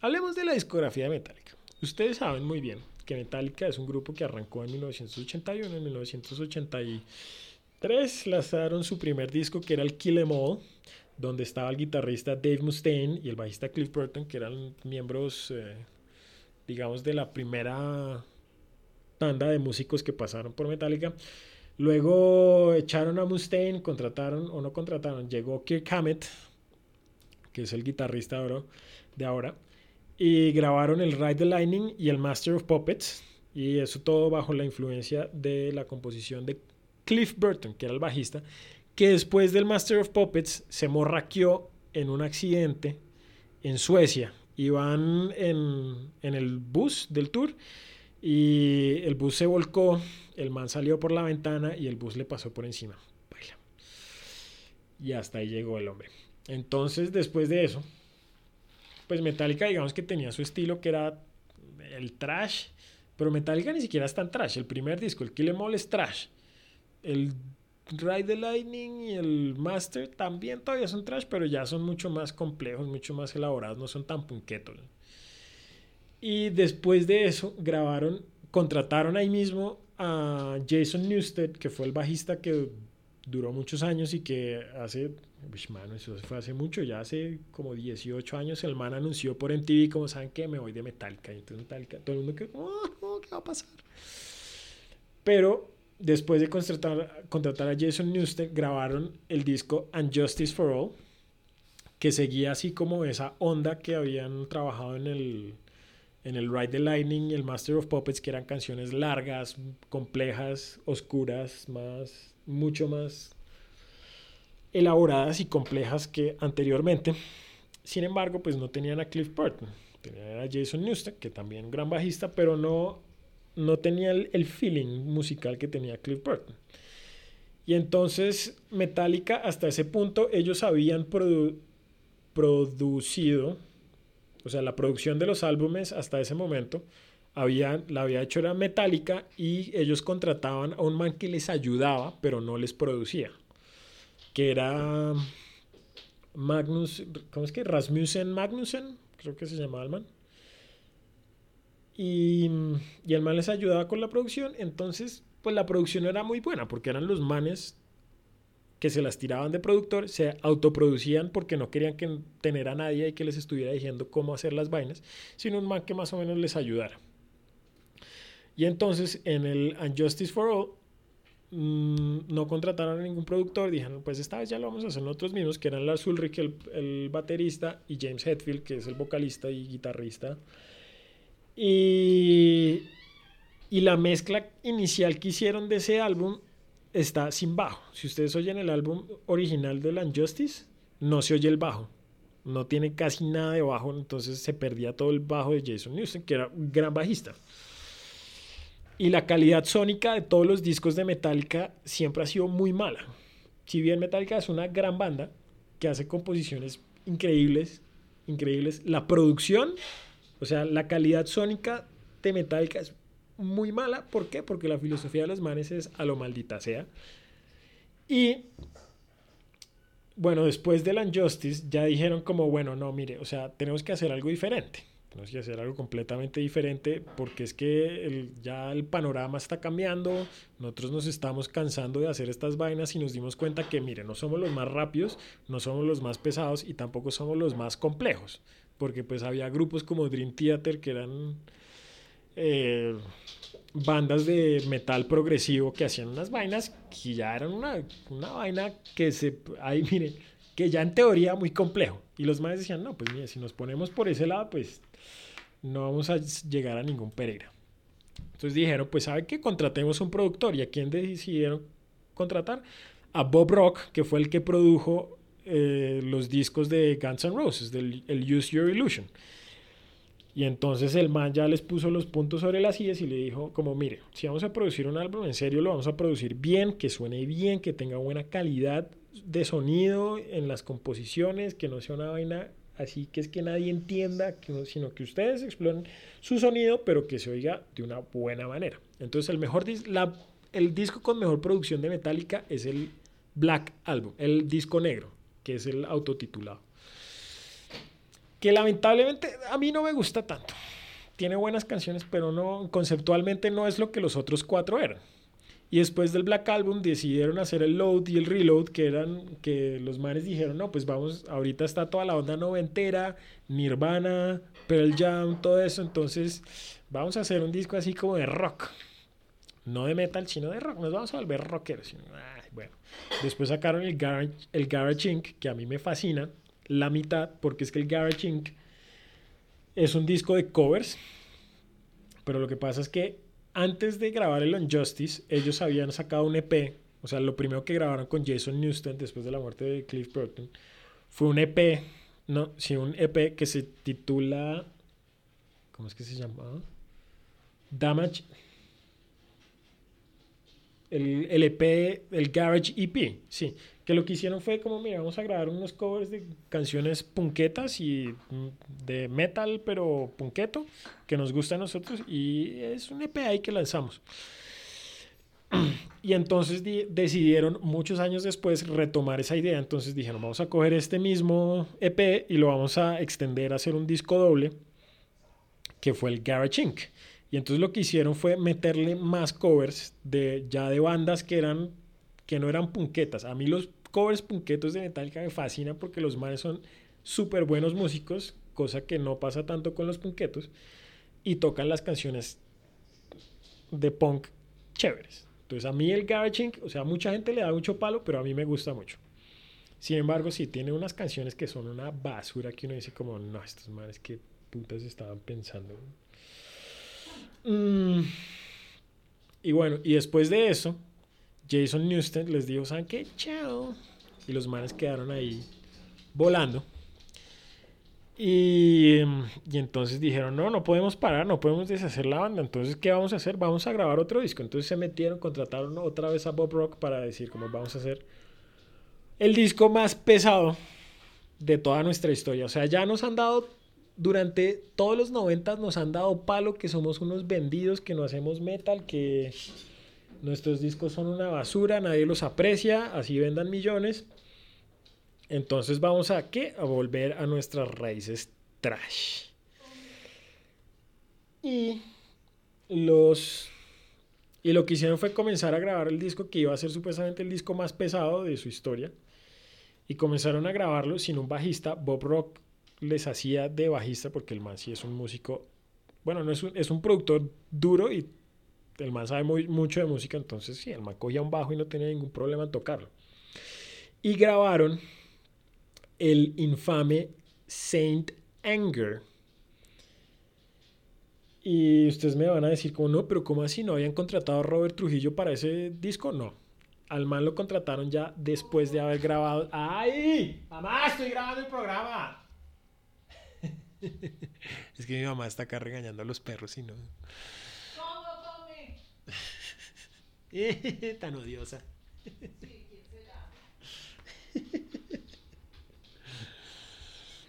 hablemos de la discografía de Metallica. Ustedes saben muy bien que Metallica es un grupo que arrancó en 1981, en 1983 lanzaron su primer disco que era el Kill Em All donde estaba el guitarrista Dave Mustaine y el bajista Cliff Burton, que eran miembros, eh, digamos, de la primera tanda de músicos que pasaron por Metallica. Luego echaron a Mustaine, contrataron o no contrataron, llegó Kirk Hammett, que es el guitarrista de ahora, y grabaron el Ride the Lightning y el Master of Puppets, y eso todo bajo la influencia de la composición de Cliff Burton, que era el bajista, que después del Master of Puppets se morraqueó en un accidente en Suecia. Iban en, en el bus del tour y el bus se volcó, el man salió por la ventana y el bus le pasó por encima. Baila. Y hasta ahí llegó el hombre. Entonces, después de eso, pues Metallica, digamos que tenía su estilo que era el trash, pero Metallica ni siquiera es tan trash. El primer disco, el Kill Em All, es trash. El Ride the Lightning y el Master también todavía son trash, pero ya son mucho más complejos, mucho más elaborados, no son tan punquetos. Y después de eso grabaron, contrataron ahí mismo a Jason Newsted, que fue el bajista que duró muchos años y que hace, mano, eso fue hace mucho, ya hace como 18 años el man anunció por MTV como saben que me voy de Metallica, entonces Metallica, todo el mundo que, oh, ¿qué va a pasar? Pero después de contratar, contratar a Jason Newsted, grabaron el disco Unjustice for All, que seguía así como esa onda que habían trabajado en el, en el Ride the Lightning el Master of Puppets, que eran canciones largas, complejas, oscuras, más, mucho más elaboradas y complejas que anteriormente. Sin embargo, pues no tenían a Cliff Burton, tenían a Jason Newsted, que también un gran bajista, pero no no tenía el, feeling musical que tenía Cliff Burton. Y entonces Metallica hasta ese punto ellos habían producido, o sea, la producción de los álbumes hasta ese momento habían, la había hecho era Metallica y ellos contrataban a un man que les ayudaba, pero no les producía, que era Magnus, ¿cómo es que? Rasmussen Magnussen, creo que se llamaba el man. Y, el man les ayudaba con la producción. Entonces, pues la producción era muy buena porque eran los manes que se las tiraban de productor, se autoproducían porque no querían que, tener a nadie y que les estuviera diciendo cómo hacer las vainas, sino un man que más o menos les ayudara. Y entonces en el Unjustice for All mm, no contrataron a ningún productor, dijeron, pues esta vez ya lo vamos a hacer nosotros mismos, que eran Lars Ulrich, el, baterista, y James Hetfield, que es el vocalista y guitarrista y, y la mezcla inicial que hicieron de ese álbum está sin bajo. Si ustedes oyen el álbum original de la Unjustice, no se oye el bajo. No tiene casi nada de bajo, entonces se perdía todo el bajo de Jason Newsted, que era un gran bajista. Y la calidad sónica de todos los discos de Metallica siempre ha sido muy mala. Si bien Metallica es una gran banda que hace composiciones increíbles, increíbles, la producción o sea, la calidad sónica de Metallica es muy mala. ¿Por qué? Porque la filosofía de los manes es a lo maldita sea. Y bueno, después del Unjustice ya dijeron como, bueno, no, mire, o sea, tenemos que hacer algo diferente. Tenemos que hacer algo completamente diferente porque es que el, ya el panorama está cambiando, nosotros nos estamos cansando de hacer estas vainas y nos dimos cuenta que, mire, no somos los más rápidos, no somos los más pesados y tampoco somos los más complejos, porque pues había grupos como Dream Theater que eran eh, bandas de metal progresivo que hacían unas vainas que ya eran una, una vaina que se, ahí mire, que ya en teoría muy complejo. Y los más decían, no, pues mire, si nos ponemos por ese lado, pues no vamos a llegar a ningún Pereira. Entonces dijeron, pues sabe que contratemos un productor. ¿Y a quién decidieron contratar? A Bob Rock, que fue el que produjo eh, los discos de Guns N' Roses, del el Use Your Illusion. Y entonces el man ya les puso los puntos sobre las sillas y le dijo como, mire, si vamos a producir un álbum, en serio lo vamos a producir bien, que suene bien, que tenga buena calidad de sonido en las composiciones, que no sea una vaina así que es que nadie entienda, sino que ustedes exploren su sonido, pero que se oiga de una buena manera. Entonces el, mejor el disco con mejor producción de Metallica es el Black Album, el disco negro, que es el autotitulado. Que lamentablemente a mí no me gusta tanto. Tiene buenas canciones, pero no conceptualmente no es lo que los otros cuatro eran. Y después del Black Album decidieron hacer el load y el reload, que eran que los manes dijeron, no, pues vamos, ahorita está toda la onda noventera, Nirvana, Pearl Jam, todo eso, entonces vamos a hacer un disco así como de rock. No de metal, sino de rock. Nos vamos a volver rockeros. bueno, después sacaron el Garage, el Garage Inc., que a mí me fascina, la mitad, porque es que el Garage Inc. es un disco de covers, pero lo que pasa es que antes de grabar el Unjustice, ellos habían sacado un EP. O sea, lo primero que grabaron con Jason Newsted después de la muerte de Cliff Burton fue un EP. No, sí, un EP que se titula. ¿Cómo es que se llama? Damage. El, EP, el Garage EP, sí que lo que hicieron fue como, mira, vamos a grabar unos covers de canciones punquetas y mm, de metal, pero punqueto, que nos gusta a nosotros, y es un EP ahí que lanzamos. Y entonces decidieron muchos años después retomar esa idea. Entonces dijeron, vamos a coger este mismo EP y lo vamos a extender a hacer un disco doble, que fue el Garage Inc. Y entonces lo que hicieron fue meterle más covers de ya de bandas que eran que no eran punquetas. A mí los covers punquetos de Metallica me fascinan porque los manes son súper buenos músicos, cosa que no pasa tanto con los punquetos, y tocan las canciones de punk chéveres. Entonces a mí el garaging, o sea, mucha gente le da mucho palo, pero a mí me gusta mucho. Sin embargo, sí tiene unas canciones que son una basura que uno dice como, no, estos manes que putas estaban pensando. Mm. Y bueno, y después de eso, Jason Newsted les dijo, ¿saben qué? Chao. Y los manes quedaron ahí volando. Y, y, entonces dijeron, no, no podemos parar, no podemos deshacer la banda. Entonces, ¿qué vamos a hacer? Vamos a grabar otro disco. Entonces se metieron, contrataron otra vez a Bob Rock para decir cómo vamos a hacer el disco más pesado de toda nuestra historia. O sea, ya nos han dado, durante todos los 90 nos han dado palo que somos unos vendidos, que no hacemos metal, que Nuestros discos son una basura, nadie los aprecia, así vendan millones. Entonces vamos a qué? A volver a nuestras raíces trash. Y los y lo que hicieron fue comenzar a grabar el disco que iba a ser supuestamente el disco más pesado de su historia. Y comenzaron a grabarlo sin un bajista. Bob Rock les hacía de bajista porque el man sí es un músico, bueno, no es un, es un productor duro y el man sabe muy, mucho de música, entonces sí, el man cogía un bajo y no tenía ningún problema en tocarlo. Y grabaron el infame Saint Anger. Y ustedes me van a decir como no, pero ¿cómo así? ¿No habían contratado a Robert Trujillo para ese disco? No. Al man lo contrataron ya después de haber grabado. ¡Ay! ¡Mamá, estoy grabando el programa! Es que mi mamá está acá regañando a los perros y no. Tan odiosa.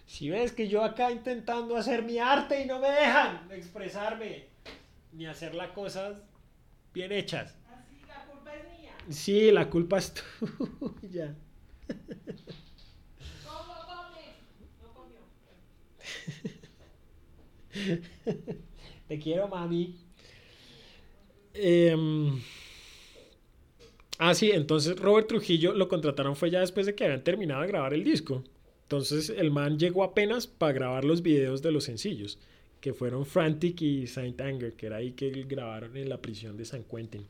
Si ves que yo acá intentando hacer mi arte y no me dejan expresarme. ni hacer las cosas bien hechas. Así, la culpa es mía. Sí, la culpa es tuya. ¿Cómo come? No comió. Te quiero, mami. Em, ah, sí, entonces Robert Trujillo lo contrataron fue ya después de que habían terminado de grabar el disco. Entonces el man llegó apenas para grabar los videos de los sencillos, que fueron Frantic y Saint Anger, que era ahí que grabaron en la prisión de San Quentin.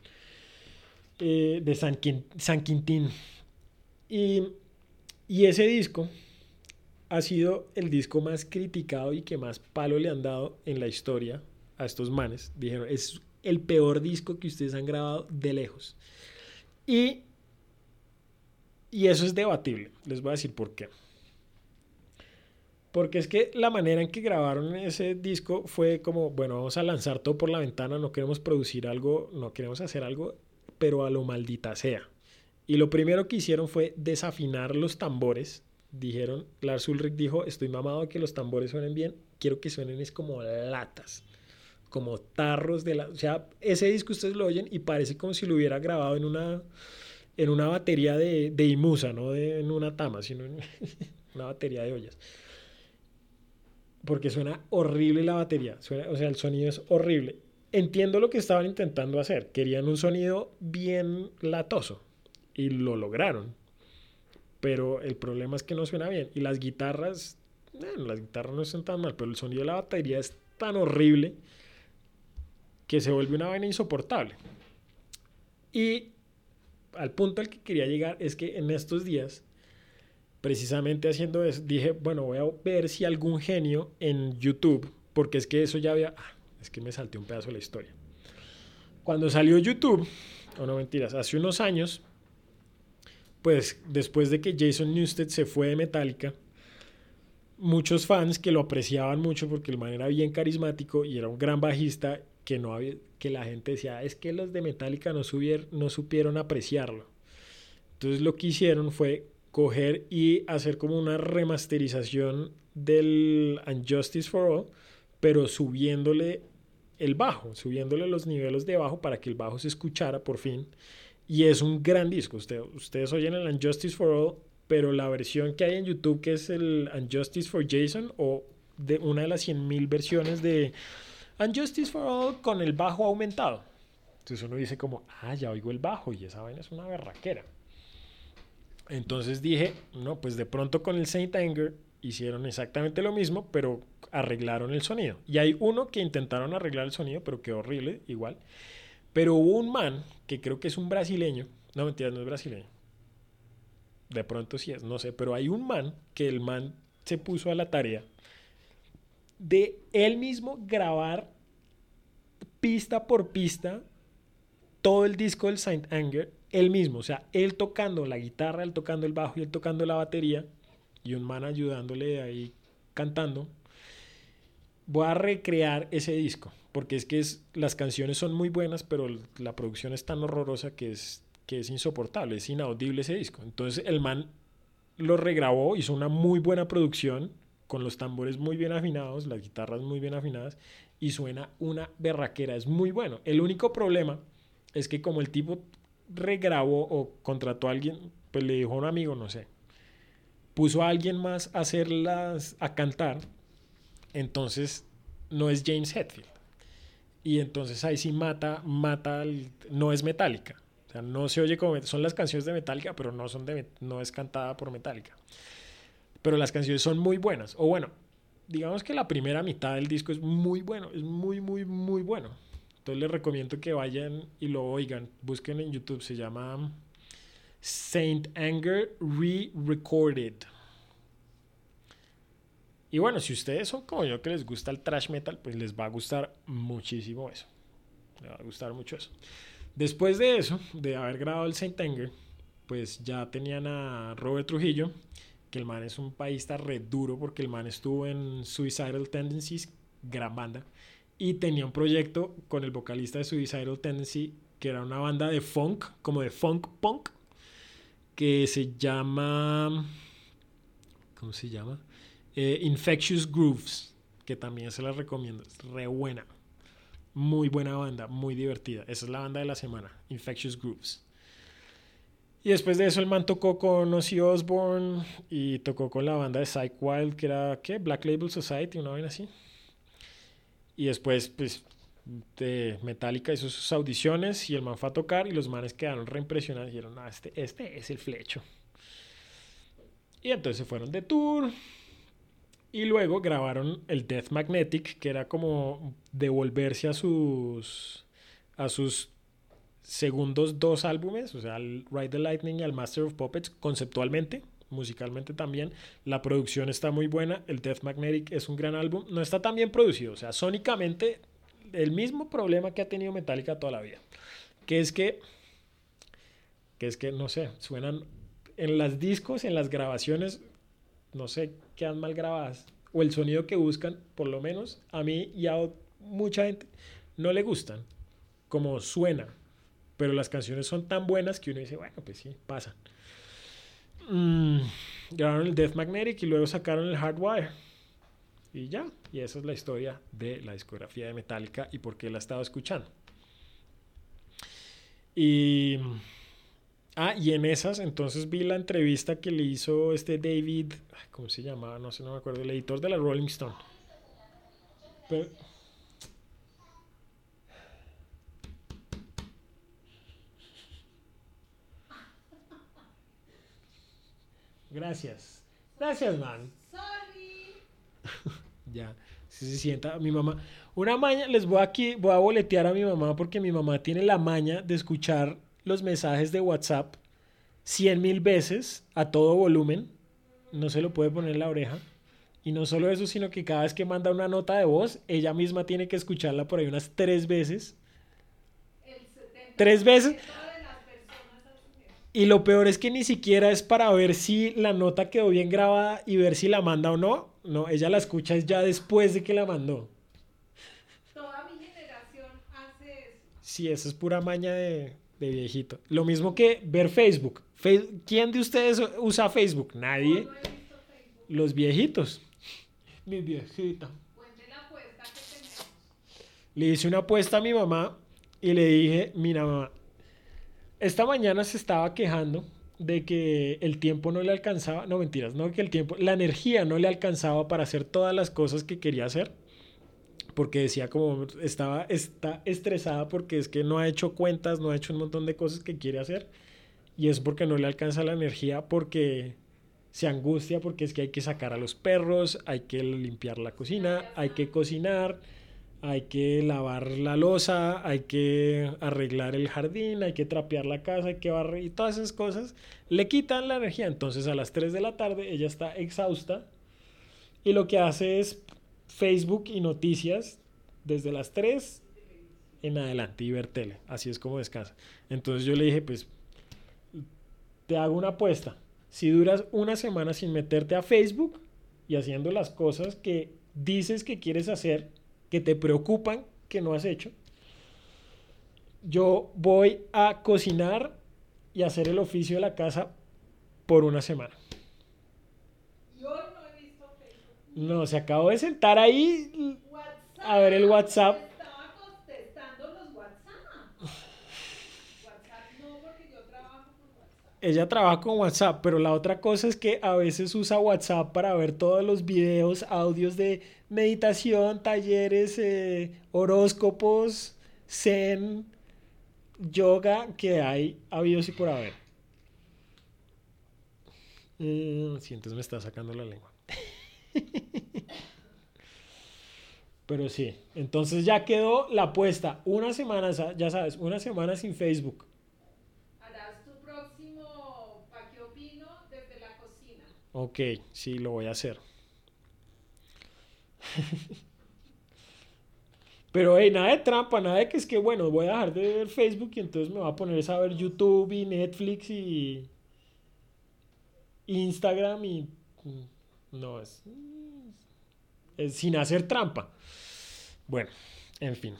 Eh, de San, San Quintín. Y, y ese disco ha sido el disco más criticado y que más palo le han dado en la historia a estos manes. Dijeron, es el peor disco que ustedes han grabado de lejos. Y, y eso es debatible. Les voy a decir por qué. Porque es que la manera en que grabaron ese disco fue como, bueno, vamos a lanzar todo por la ventana, no queremos producir algo, no queremos hacer algo, pero a lo maldita sea. Y lo primero que hicieron fue desafinar los tambores. Dijeron, Lars Ulrich dijo, estoy mamado que los tambores suenen bien, quiero que suenen es como latas, como tarros de la... O sea, ese disco ustedes lo oyen y parece como si lo hubiera grabado en una, en una batería de, de Imusa, no de, en una tama, sino en una batería de ollas. Porque suena horrible la batería, suena, o sea, el sonido es horrible. Entiendo lo que estaban intentando hacer, querían un sonido bien latoso y lo lograron. Pero el problema es que no suena bien. Y las guitarras, bueno, las guitarras no son tan mal, pero el sonido de la batería es tan horrible que se vuelve una vaina insoportable. Y al punto al que quería llegar es que en estos días, precisamente haciendo eso, dije, bueno, voy a ver si algún genio en YouTube, porque es que eso ya había, ah, es que me salté un pedazo de la historia. Cuando salió YouTube, o no mentiras, hace unos años, pues después de que Jason Newsted se fue de Metallica, muchos fans que lo apreciaban mucho porque el man era bien carismático y era un gran bajista que no había, que la gente decía, es que los de Metallica no, subier, no supieron apreciarlo. Entonces lo que hicieron fue coger y hacer como una remasterización del Unjustice for All, pero subiéndole el bajo, subiéndole los niveles de bajo para que el bajo se escuchara por fin. Y es un gran disco. Usted, ustedes oyen el Unjustice for All, pero la versión que hay en YouTube, que es el Unjustice for Jason, o de una de las 100.000 versiones de Unjustice for All con el bajo aumentado. Entonces uno dice como, ah, ya oigo el bajo y esa vaina es una berraquera. Entonces dije, no, pues de pronto con el Saint Anger hicieron exactamente lo mismo, pero arreglaron el sonido. Y hay uno que intentaron arreglar el sonido, pero quedó horrible igual. Pero hubo un man, que creo que es un brasileño, no mentira, no es brasileño. De pronto sí es, no sé, pero hay un man que el man se puso a la tarea de él mismo grabar pista por pista todo el disco del Saint Anger, él mismo, o sea, él tocando la guitarra, él tocando el bajo y él tocando la batería, y un man ayudándole ahí cantando. Voy a recrear ese disco, porque es que es, las canciones son muy buenas, pero la producción es tan horrorosa que es, que es insoportable, es inaudible ese disco. Entonces el man lo regrabó, hizo una muy buena producción, con los tambores muy bien afinados, las guitarras muy bien afinadas, y suena una berraquera, es muy bueno. El único problema es que como el tipo regrabó o contrató a alguien, pues le dijo a un amigo, no sé, puso a alguien más a hacerlas, a cantar, entonces no es James Hetfield. Y entonces ahí sí mata, mata, no es Metallica. O sea, no se oye como, son las canciones de Metallica, pero no, son de, no es cantada por Metallica. Pero las canciones son muy buenas. O bueno, digamos que la primera mitad del disco es muy bueno, es muy, muy, muy bueno. Entonces les recomiendo que vayan y lo oigan. Busquen en YouTube, se llama Saint Anger Re-Recorded. Y bueno, si ustedes son como yo que les gusta el trash metal, pues les va a gustar muchísimo eso. Les va a gustar mucho eso. Después de eso, de haber grabado el Saint Anger, pues ya tenían a Robert Trujillo, que el man es un paista re duro porque el man estuvo en Suicidal Tendencies, gran banda, y tenía un proyecto con el vocalista de Suicidal Tendency, que era una banda de funk, como de funk punk, que se llama... ¿Cómo se llama? Eh, Infectious Grooves, que también se las recomiendo, es re buena. Muy buena banda, muy divertida. Esa es la banda de la semana, Infectious Grooves. Y después de eso el man tocó con Ozzy Osbourne y tocó con la banda de Psych Wild, que era, ¿qué? Black Label Society, una vaina así. Y después, pues, de Metallica hizo sus audiciones y el man fue a tocar y los manes quedaron reimpresionados y dijeron, ah, este, este es el flecho. Y entonces se fueron de tour y luego grabaron el Death Magnetic, que era como devolverse a sus a sus segundos dos álbumes, o sea, al Ride the Lightning y al Master of Puppets, conceptualmente, musicalmente también. La producción está muy buena, el Death Magnetic es un gran álbum, no está tan bien producido, o sea, sónicamente el mismo problema que ha tenido Metallica toda la vida, que es que que es que no sé, suenan en las discos, en las grabaciones, no sé, quedan mal grabadas o el sonido que buscan, por lo menos a mí y a mucha gente no le gustan como suena, pero las canciones son tan buenas que uno dice, bueno, pues sí, pasan. Mm, grabaron el Death Magnetic y luego sacaron el Hardwire. Y ya, y esa es la historia de la discografía de Metallica y por qué la estaba escuchando. Y. Ah, y en esas, entonces vi la entrevista que le hizo este David, ¿cómo se llamaba? No sé, no me acuerdo, el editor de la Rolling Stone. Pero, Gracias. Gracias, man. Sorry. Ya, si se sienta mi mamá. Una maña, les voy aquí, voy a boletear a mi mamá porque mi mamá tiene la maña de escuchar los mensajes de WhatsApp cien mil veces a todo volumen. No se lo puede poner en la oreja. Y no solo eso, sino que cada vez que manda una nota de voz, ella misma tiene que escucharla por ahí unas tres veces. El 70% Tres veces. Y lo peor es que ni siquiera es para ver si la nota quedó bien grabada y ver si la manda o no. No, ella la escucha es ya después de que la mandó. Toda mi generación hace eso. Sí, eso es pura maña de, de viejito. Lo mismo que ver Facebook. Fe- ¿Quién de ustedes usa Facebook? Nadie. No he visto Facebook. Los viejitos. Mi viejita. Cuente la apuesta que tenemos. Le hice una apuesta a mi mamá y le dije, mira mamá, esta mañana se estaba quejando de que el tiempo no le alcanzaba, no mentiras, no que el tiempo, la energía no le alcanzaba para hacer todas las cosas que quería hacer, porque decía como estaba está estresada porque es que no ha hecho cuentas, no ha hecho un montón de cosas que quiere hacer y es porque no le alcanza la energía porque se angustia porque es que hay que sacar a los perros, hay que limpiar la cocina, hay que cocinar, hay que lavar la losa, hay que arreglar el jardín, hay que trapear la casa, hay que barrer y todas esas cosas le quitan la energía. Entonces a las 3 de la tarde ella está exhausta y lo que hace es Facebook y noticias desde las 3 en adelante y ver tele. Así es como descansa. Entonces yo le dije, pues te hago una apuesta. Si duras una semana sin meterte a Facebook y haciendo las cosas que dices que quieres hacer, que te preocupan, que no has hecho, yo voy a cocinar y hacer el oficio de la casa por una semana. Y hoy no he visto Facebook. No, se acabó de sentar ahí. WhatsApp. A ver el WhatsApp. Estaba contestando los WhatsApp. WhatsApp no, porque yo trabajo con WhatsApp. Ella trabaja con WhatsApp, pero la otra cosa es que a veces usa WhatsApp para ver todos los videos, audios de meditación, talleres, eh, horóscopos, zen, yoga que hay habidos y por haber. Mm, sí, entonces me está sacando la lengua. Pero sí, entonces ya quedó la apuesta. Una semana, ya sabes, una semana sin Facebook. Harás tu próximo ¿Pa qué opino? desde la cocina. Ok, sí, lo voy a hacer. Pero hey, nada de trampa, nada de que es que, bueno, voy a dejar de ver Facebook y entonces me voy a poner a ver YouTube y Netflix y Instagram y... No, es, es sin hacer trampa. Bueno, en fin.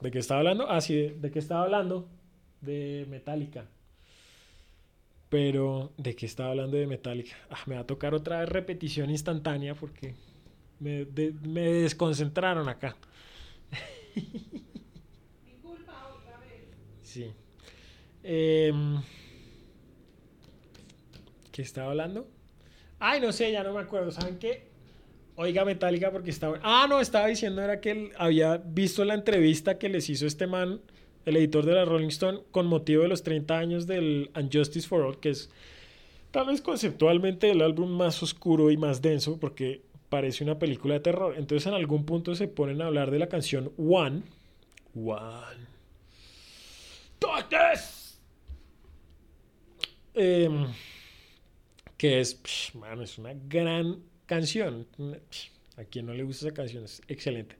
¿De qué estaba hablando? Ah, sí, de, de qué estaba hablando? De Metallica. Pero, ¿de qué estaba hablando de Metallica? Ah, me va a tocar otra vez repetición instantánea porque me, de- me desconcentraron acá. Mi culpa otra vez. Sí. Em, ¿Qué estaba hablando? Ay, no sé, ya no me acuerdo. ¿Saben qué? Oiga Metallica porque estaba... Ah, no, estaba diciendo era que él había visto la entrevista que les hizo este man, el editor de la Rolling Stone, con motivo de los 30 años del Unjustice for All, que es tal vez conceptualmente el álbum más oscuro y más denso porque parece una película de terror. Entonces en algún punto se ponen a hablar de la canción One. One. Darkness. Em, que es, es una gran canción. A quien no le gusta esa canción es excelente.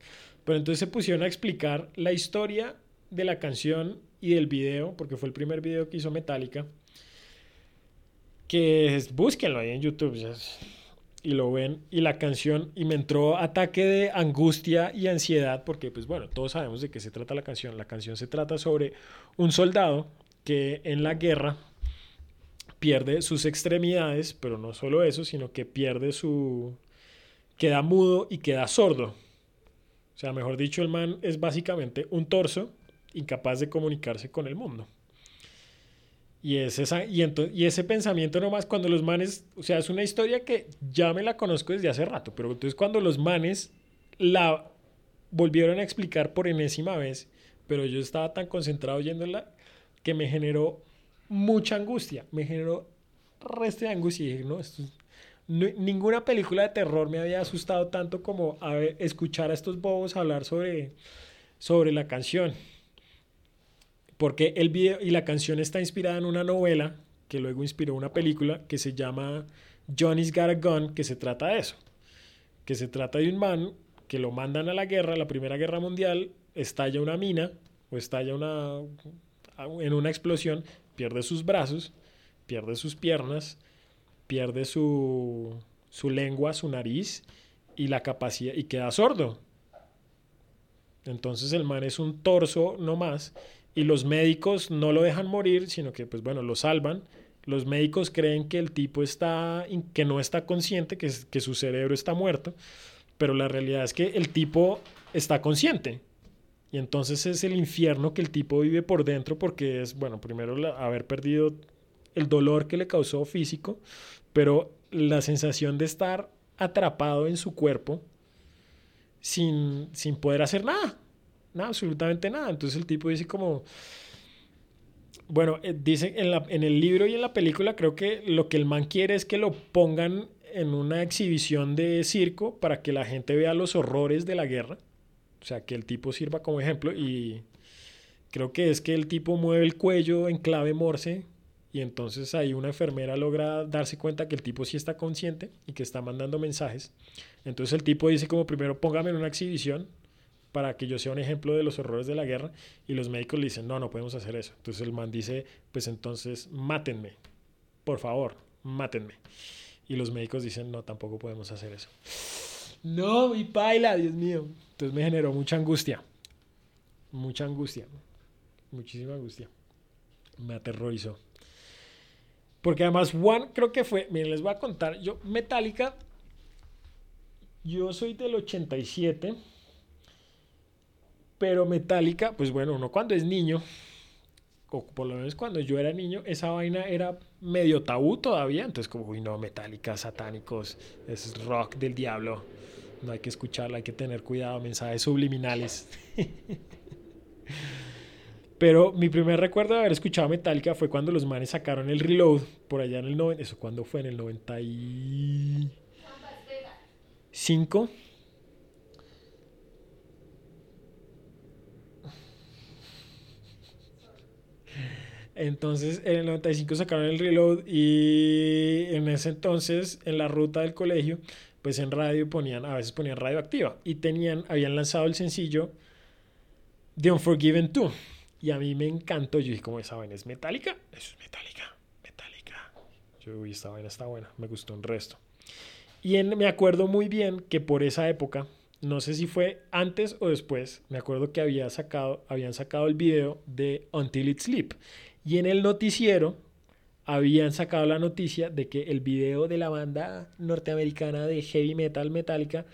Pero entonces se pusieron a explicar la historia de la canción y del video, porque fue el primer video que hizo Metallica. Que es, búsquenlo ahí en YouTube y lo ven. Y la canción, y me entró ataque de angustia y ansiedad, porque pues bueno, todos sabemos de qué se trata la canción. La canción se trata sobre un soldado que en la guerra pierde sus extremidades, pero no solo eso, sino que pierde su... queda mudo y queda sordo. O sea, mejor dicho, el man es básicamente un torso incapaz de comunicarse con el mundo. Y, es esa, y, y ese pensamiento nomás cuando los manes, o sea, es una historia que ya me la conozco desde hace rato, pero entonces cuando los manes la volvieron a explicar por enésima vez, pero yo estaba tan concentrado oyéndola que me generó mucha angustia, me generó resto de angustia no, ninguna película de terror me había asustado tanto como a ver- escuchar a estos bobos hablar sobre, sobre la canción. Porque el video y la canción está inspirada en una novela que luego inspiró una película que se llama Johnny's Got a Gun, que se trata de eso. Que se trata de un man que lo mandan a la guerra, la Primera Guerra Mundial, estalla una mina o estalla una, en una explosión, pierde sus brazos, pierde sus piernas, pierde su, su lengua, su nariz y la capacidad y queda sordo. Entonces el man es un torso no más y los médicos no lo dejan morir, sino que pues bueno, lo salvan. Los médicos creen que el tipo está que no está consciente, que, que su cerebro está muerto, pero la realidad es que el tipo está consciente. Y entonces es el infierno que el tipo vive por dentro porque es, bueno, primero haber perdido el dolor que le causó físico, pero la sensación de estar atrapado en su cuerpo sin, sin poder hacer nada, nada, absolutamente nada. Entonces el tipo dice como, bueno, eh, dice en, la- en el libro y en la película creo que lo que el man quiere es que lo pongan en una exhibición de circo para que la gente vea los horrores de la guerra. O sea, que el tipo sirva como ejemplo y creo que es que el tipo mueve el cuello en clave morse y entonces ahí una enfermera logra darse cuenta que el tipo sí está consciente y que está mandando mensajes. Entonces el tipo dice como primero póngame en una exhibición para que yo sea un ejemplo de los horrores de la guerra y los médicos le dicen no, no podemos hacer eso. Entonces el man dice pues entonces mátenme, por favor, mátenme. Y los médicos dicen no, tampoco podemos hacer eso. No, mi paila, Dios mío. Entonces me generó mucha angustia. Mucha angustia. Muchísima angustia. Me aterrorizó. Porque además One creo que fue, miren, les voy a contar, yo Metallica, yo soy del 87, pero Metallica, pues bueno, uno cuando es niño, o por lo menos cuando yo era niño, esa vaina era medio tabú todavía, entonces como, uy no, Metallica, satánicos, es rock del diablo, no hay que escucharla, hay que tener cuidado, mensajes subliminales. Pero mi primer recuerdo de haber escuchado Metallica fue cuando los manes sacaron el Reload por allá en el 90, eso cuando fue en el 95. Entonces en el 95 sacaron el Reload y en ese entonces en la ruta del colegio pues en radio ponían, a veces ponían radioactiva y tenían, habían lanzado el sencillo The Unforgiven 2 y a mí me encantó, yo dije como vaina es metálica, eso es metálica, metálica. Yo, uy, esta vaina está buena, me gustó un resto. Y me acuerdo muy bien que por esa época, no sé si fue antes o después, me acuerdo que había sacado, habían sacado el video de Until It Sleep. Y en el noticiero habían sacado la noticia de que el video de la banda norteamericana de heavy metal Metallica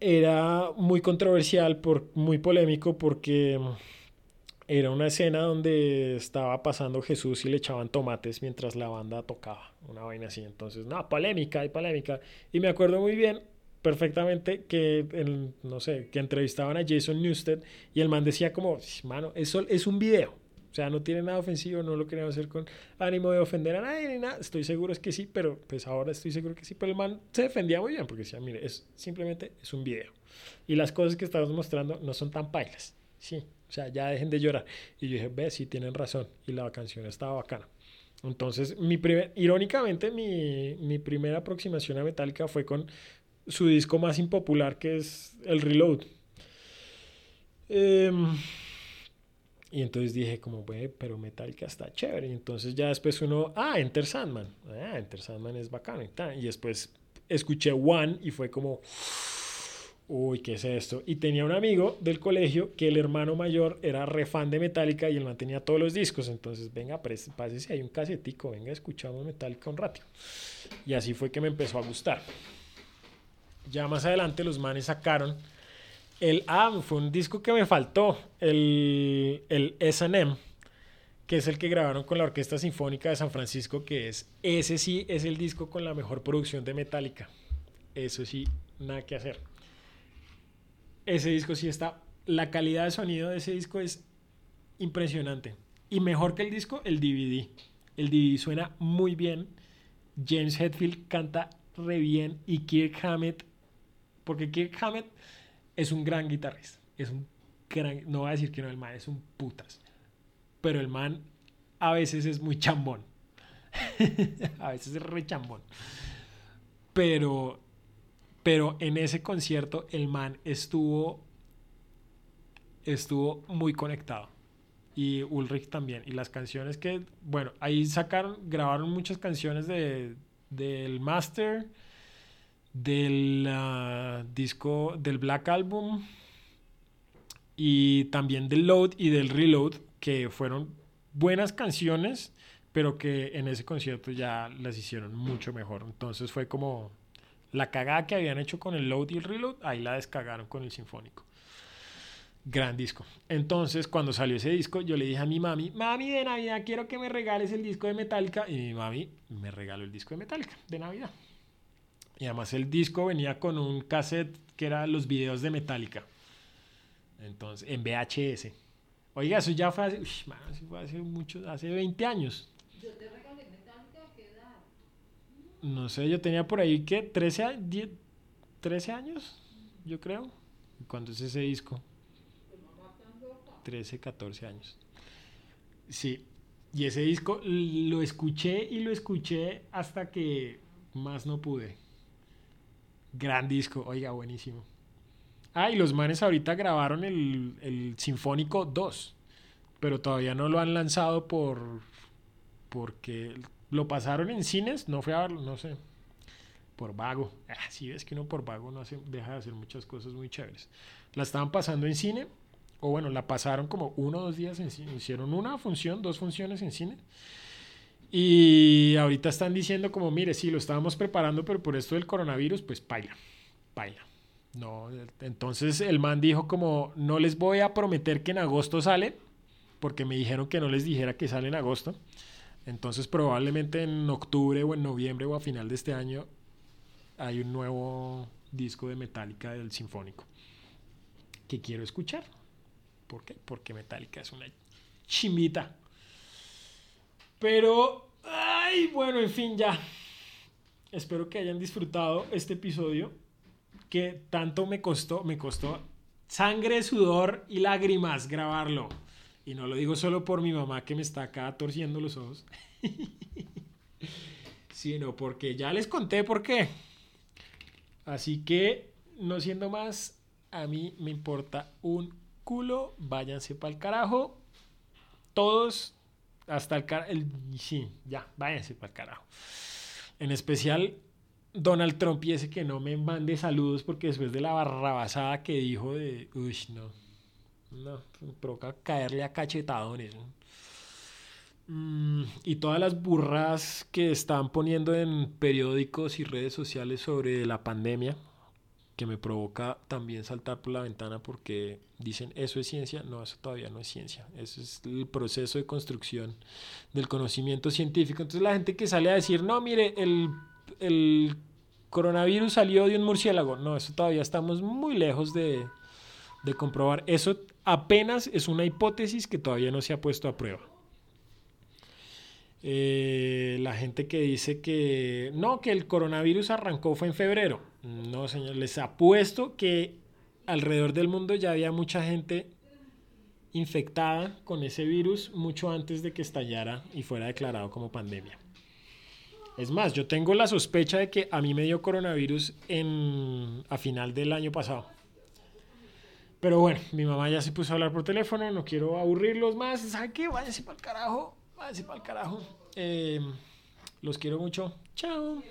era muy controversial, por, muy polémico, porque era una escena donde estaba pasando Jesús y le echaban tomates mientras la banda tocaba, una vaina así. Entonces, no, polémica y polémica. Y me acuerdo muy bien, perfectamente, que, no sé, que entrevistaban a Jason Newsted y el man decía como, mano, eso es un video. O sea, no tiene nada ofensivo, no lo queríamos hacer con ánimo de ofender a nadie ni nada. Estoy seguro es que sí, pero pues ahora estoy seguro que sí. Pero el man se defendía muy bien porque decía, mire, es simplemente es un video. Y las cosas que estamos mostrando no son tan pailas. Sí, o sea, ya dejen de llorar. Y yo dije, ve, sí tienen razón. Y la canción estaba bacana. Entonces, mi primer, irónicamente, mi, mi primera aproximación a Metallica fue con su disco más impopular, que es el Reload. Eh, y entonces dije como, ve, pero Metallica está chévere. Y entonces ya después uno, ah, Enter Sandman. Ah, Enter Sandman es bacano y tal. Y después escuché One y fue como, uy, ¿qué es esto? Y tenía un amigo del colegio que el hermano mayor era re fan de Metallica y él mantenía todos los discos. Entonces, venga, pásese, hay un casetico, venga, escuchamos Metallica un rato. Y así fue que me empezó a gustar. Ya más adelante los manes sacaron el ah, fue un disco que me faltó, el, el SM, que es el que grabaron con la Orquesta Sinfónica de San Francisco, que es, ese sí es el disco con la mejor producción de Metallica. Eso sí, nada que hacer ese disco sí está. La calidad de sonido de ese disco es impresionante. Y mejor que el disco, el DVD. El DVD suena muy bien. James Hetfield canta re bien. Y Kirk Hammett, porque Kirk Hammett es un gran guitarrista. Es un gran. No voy a decir que no, el man es un putas. Pero el man a veces es muy chambón. a veces es re chambón. Pero pero en ese concierto el man estuvo, estuvo muy conectado. Y Ulrich también. Y las canciones que, bueno, ahí sacaron, grabaron muchas canciones de, del Master, del ah, disco, del Black Album y también del Load y del Reload, que fueron buenas canciones, pero que en ese concierto ya las hicieron mucho mejor. Entonces fue como la cagada que habían hecho con el load y el reload, ahí la descargaron con el sinfónico. Gran disco. Entonces, cuando salió ese disco, yo le dije a mi mami, mami de Navidad, quiero que me regales el disco de Metallica. Y mi mami me regaló el disco de Metallica de Navidad. Y además el disco venía con un cassette que era los videos de Metallica. Entonces, en VHS. Oiga, eso ya fue hace, fue hace mucho, hace 20 años. Yo te no sé, yo tenía por ahí que 13, 10, 13 años, yo creo. ¿Cuándo es ese disco? 13, 14 años. Sí, y ese disco lo escuché y lo escuché hasta que más no pude. Gran disco, oiga, buenísimo. Ah, y los manes ahorita grabaron el, el Sinfónico 2, pero todavía no lo han lanzado por porque lo pasaron en cines, no fui a verlo, no sé. Por vago. Ah, sí, es que uno por vago no hace, deja de hacer muchas cosas muy chéveres. La estaban pasando en cine, o bueno, la pasaron como uno o dos días en cine. Hicieron una función, dos funciones en cine. Y ahorita están diciendo como, mire, sí, lo estábamos preparando, pero por esto del coronavirus, pues paila, paila. No, entonces el man dijo como, no les voy a prometer que en agosto sale, porque me dijeron que no les dijera que sale en agosto. Entonces probablemente en octubre o en noviembre o a final de este año hay un nuevo disco de Metallica del Sinfónico que quiero escuchar. ¿Por qué? Porque Metallica es una chimita. Pero, ay, bueno, en fin, ya. Espero que hayan disfrutado este episodio que tanto me costó, me costó sangre, sudor y lágrimas grabarlo. Y no lo digo solo por mi mamá que me está acá torciendo los ojos, sino porque ya les conté por qué. Así que, no siendo más, a mí me importa un culo, váyanse para el carajo. Todos, hasta el carajo. Sí, ya, váyanse para el carajo. En especial Donald Trump y que no me mande saludos porque después de la barrabasada que dijo de, uy, no, no, provoca caerle a cachetadones. Mm, y todas las burras que están poniendo en periódicos y redes sociales sobre la pandemia, que me provoca también saltar por la ventana porque dicen eso es ciencia, no, eso todavía no es ciencia, eso es el proceso de construcción del conocimiento científico. Entonces la gente que sale a decir, no, mire, el, el coronavirus salió de un murciélago, no, eso todavía estamos muy lejos de, de comprobar. Eso apenas es una hipótesis que todavía no se ha puesto a prueba. Eh, la gente que dice que no, que el coronavirus arrancó fue en febrero. No, señor, les apuesto que alrededor del mundo ya había mucha gente infectada con ese virus mucho antes de que estallara y fuera declarado como pandemia. Es más, yo tengo la sospecha de que a mí me dio coronavirus en, a final del año pasado. Pero bueno, mi mamá ya se puso a hablar por teléfono, no quiero aburrirlos más. ¿Sabe qué? Váyanse para el carajo, váyanse para el carajo. Eh, los quiero mucho. Chao.